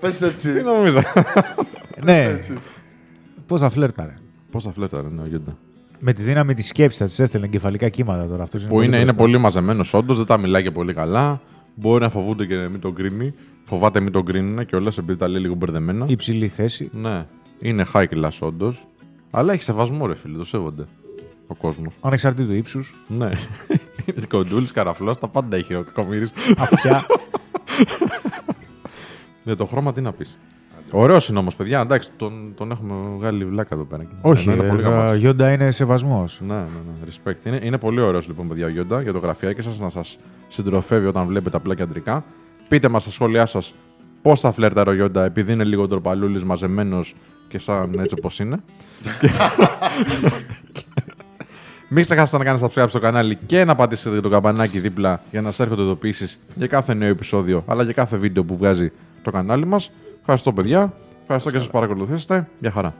Πες έτσι. Τι νομίζω. ναι, έτσι. πώς θα φλέρταρε. Πώς θα φλέταρε, ναι, ο Γιόντα. Με τη δύναμη της σκέψης θα της έστελνε εγκεφαλικά κύματα τώρα. Αυτός είναι Που είναι, είναι μπροστά. πολύ μαζεμένος όντως, δεν τα μιλάει και πολύ καλά. Μπορεί να φοβούνται και μην τον κρίνει. Φοβάται μην τον κρίνουν και όλα επειδή τα λέει λίγο μπερδεμένα. Υψηλή θέση. Ναι, είναι high class όντως. Αλλά έχει σεβασμό, ρε φίλε, το σέβονται ο κόσμος. Ανεξαρτήτου ύψους. Ναι. Είναι *laughs* κοντούλης, καραφλός, τα πάντα έχει ο κακομοίρη. Αυτιά. Για *laughs* το χρώμα τι να πεις. Ωραίος είναι όμως, παιδιά. Εντάξει, τον, τον έχουμε βγάλει βλάκα εδώ πέρα. Όχι, Ενώ είναι πολύ ε, γαμάτος. Γιόντα είναι σεβασμός. Ναι, ναι, ναι. Respect. Είναι, είναι πολύ ωραίος λοιπόν, παιδιά, ο Γιόντα για το γραφιάκι σας να σας συντροφεύει όταν βλέπετε απλά και αντρικά. Πείτε μας στα σχόλιά σας πώς θα φλερτάρει ο Γιόντα επειδή είναι λίγο ντροπαλούλη, μαζεμένος και σαν έτσι όπως είναι. *laughs* Μην ξεχάσετε να κάνετε subscribe στο κανάλι και να πατήσετε το καμπανάκι δίπλα για να σας έρχονται ειδοποιήσεις για κάθε νέο επεισόδιο αλλά και κάθε βίντεο που βγάζει το κανάλι μας. Ευχαριστώ, παιδιά. Ευχαριστώ και σας παρακολουθήσετε. Γεια χαρά.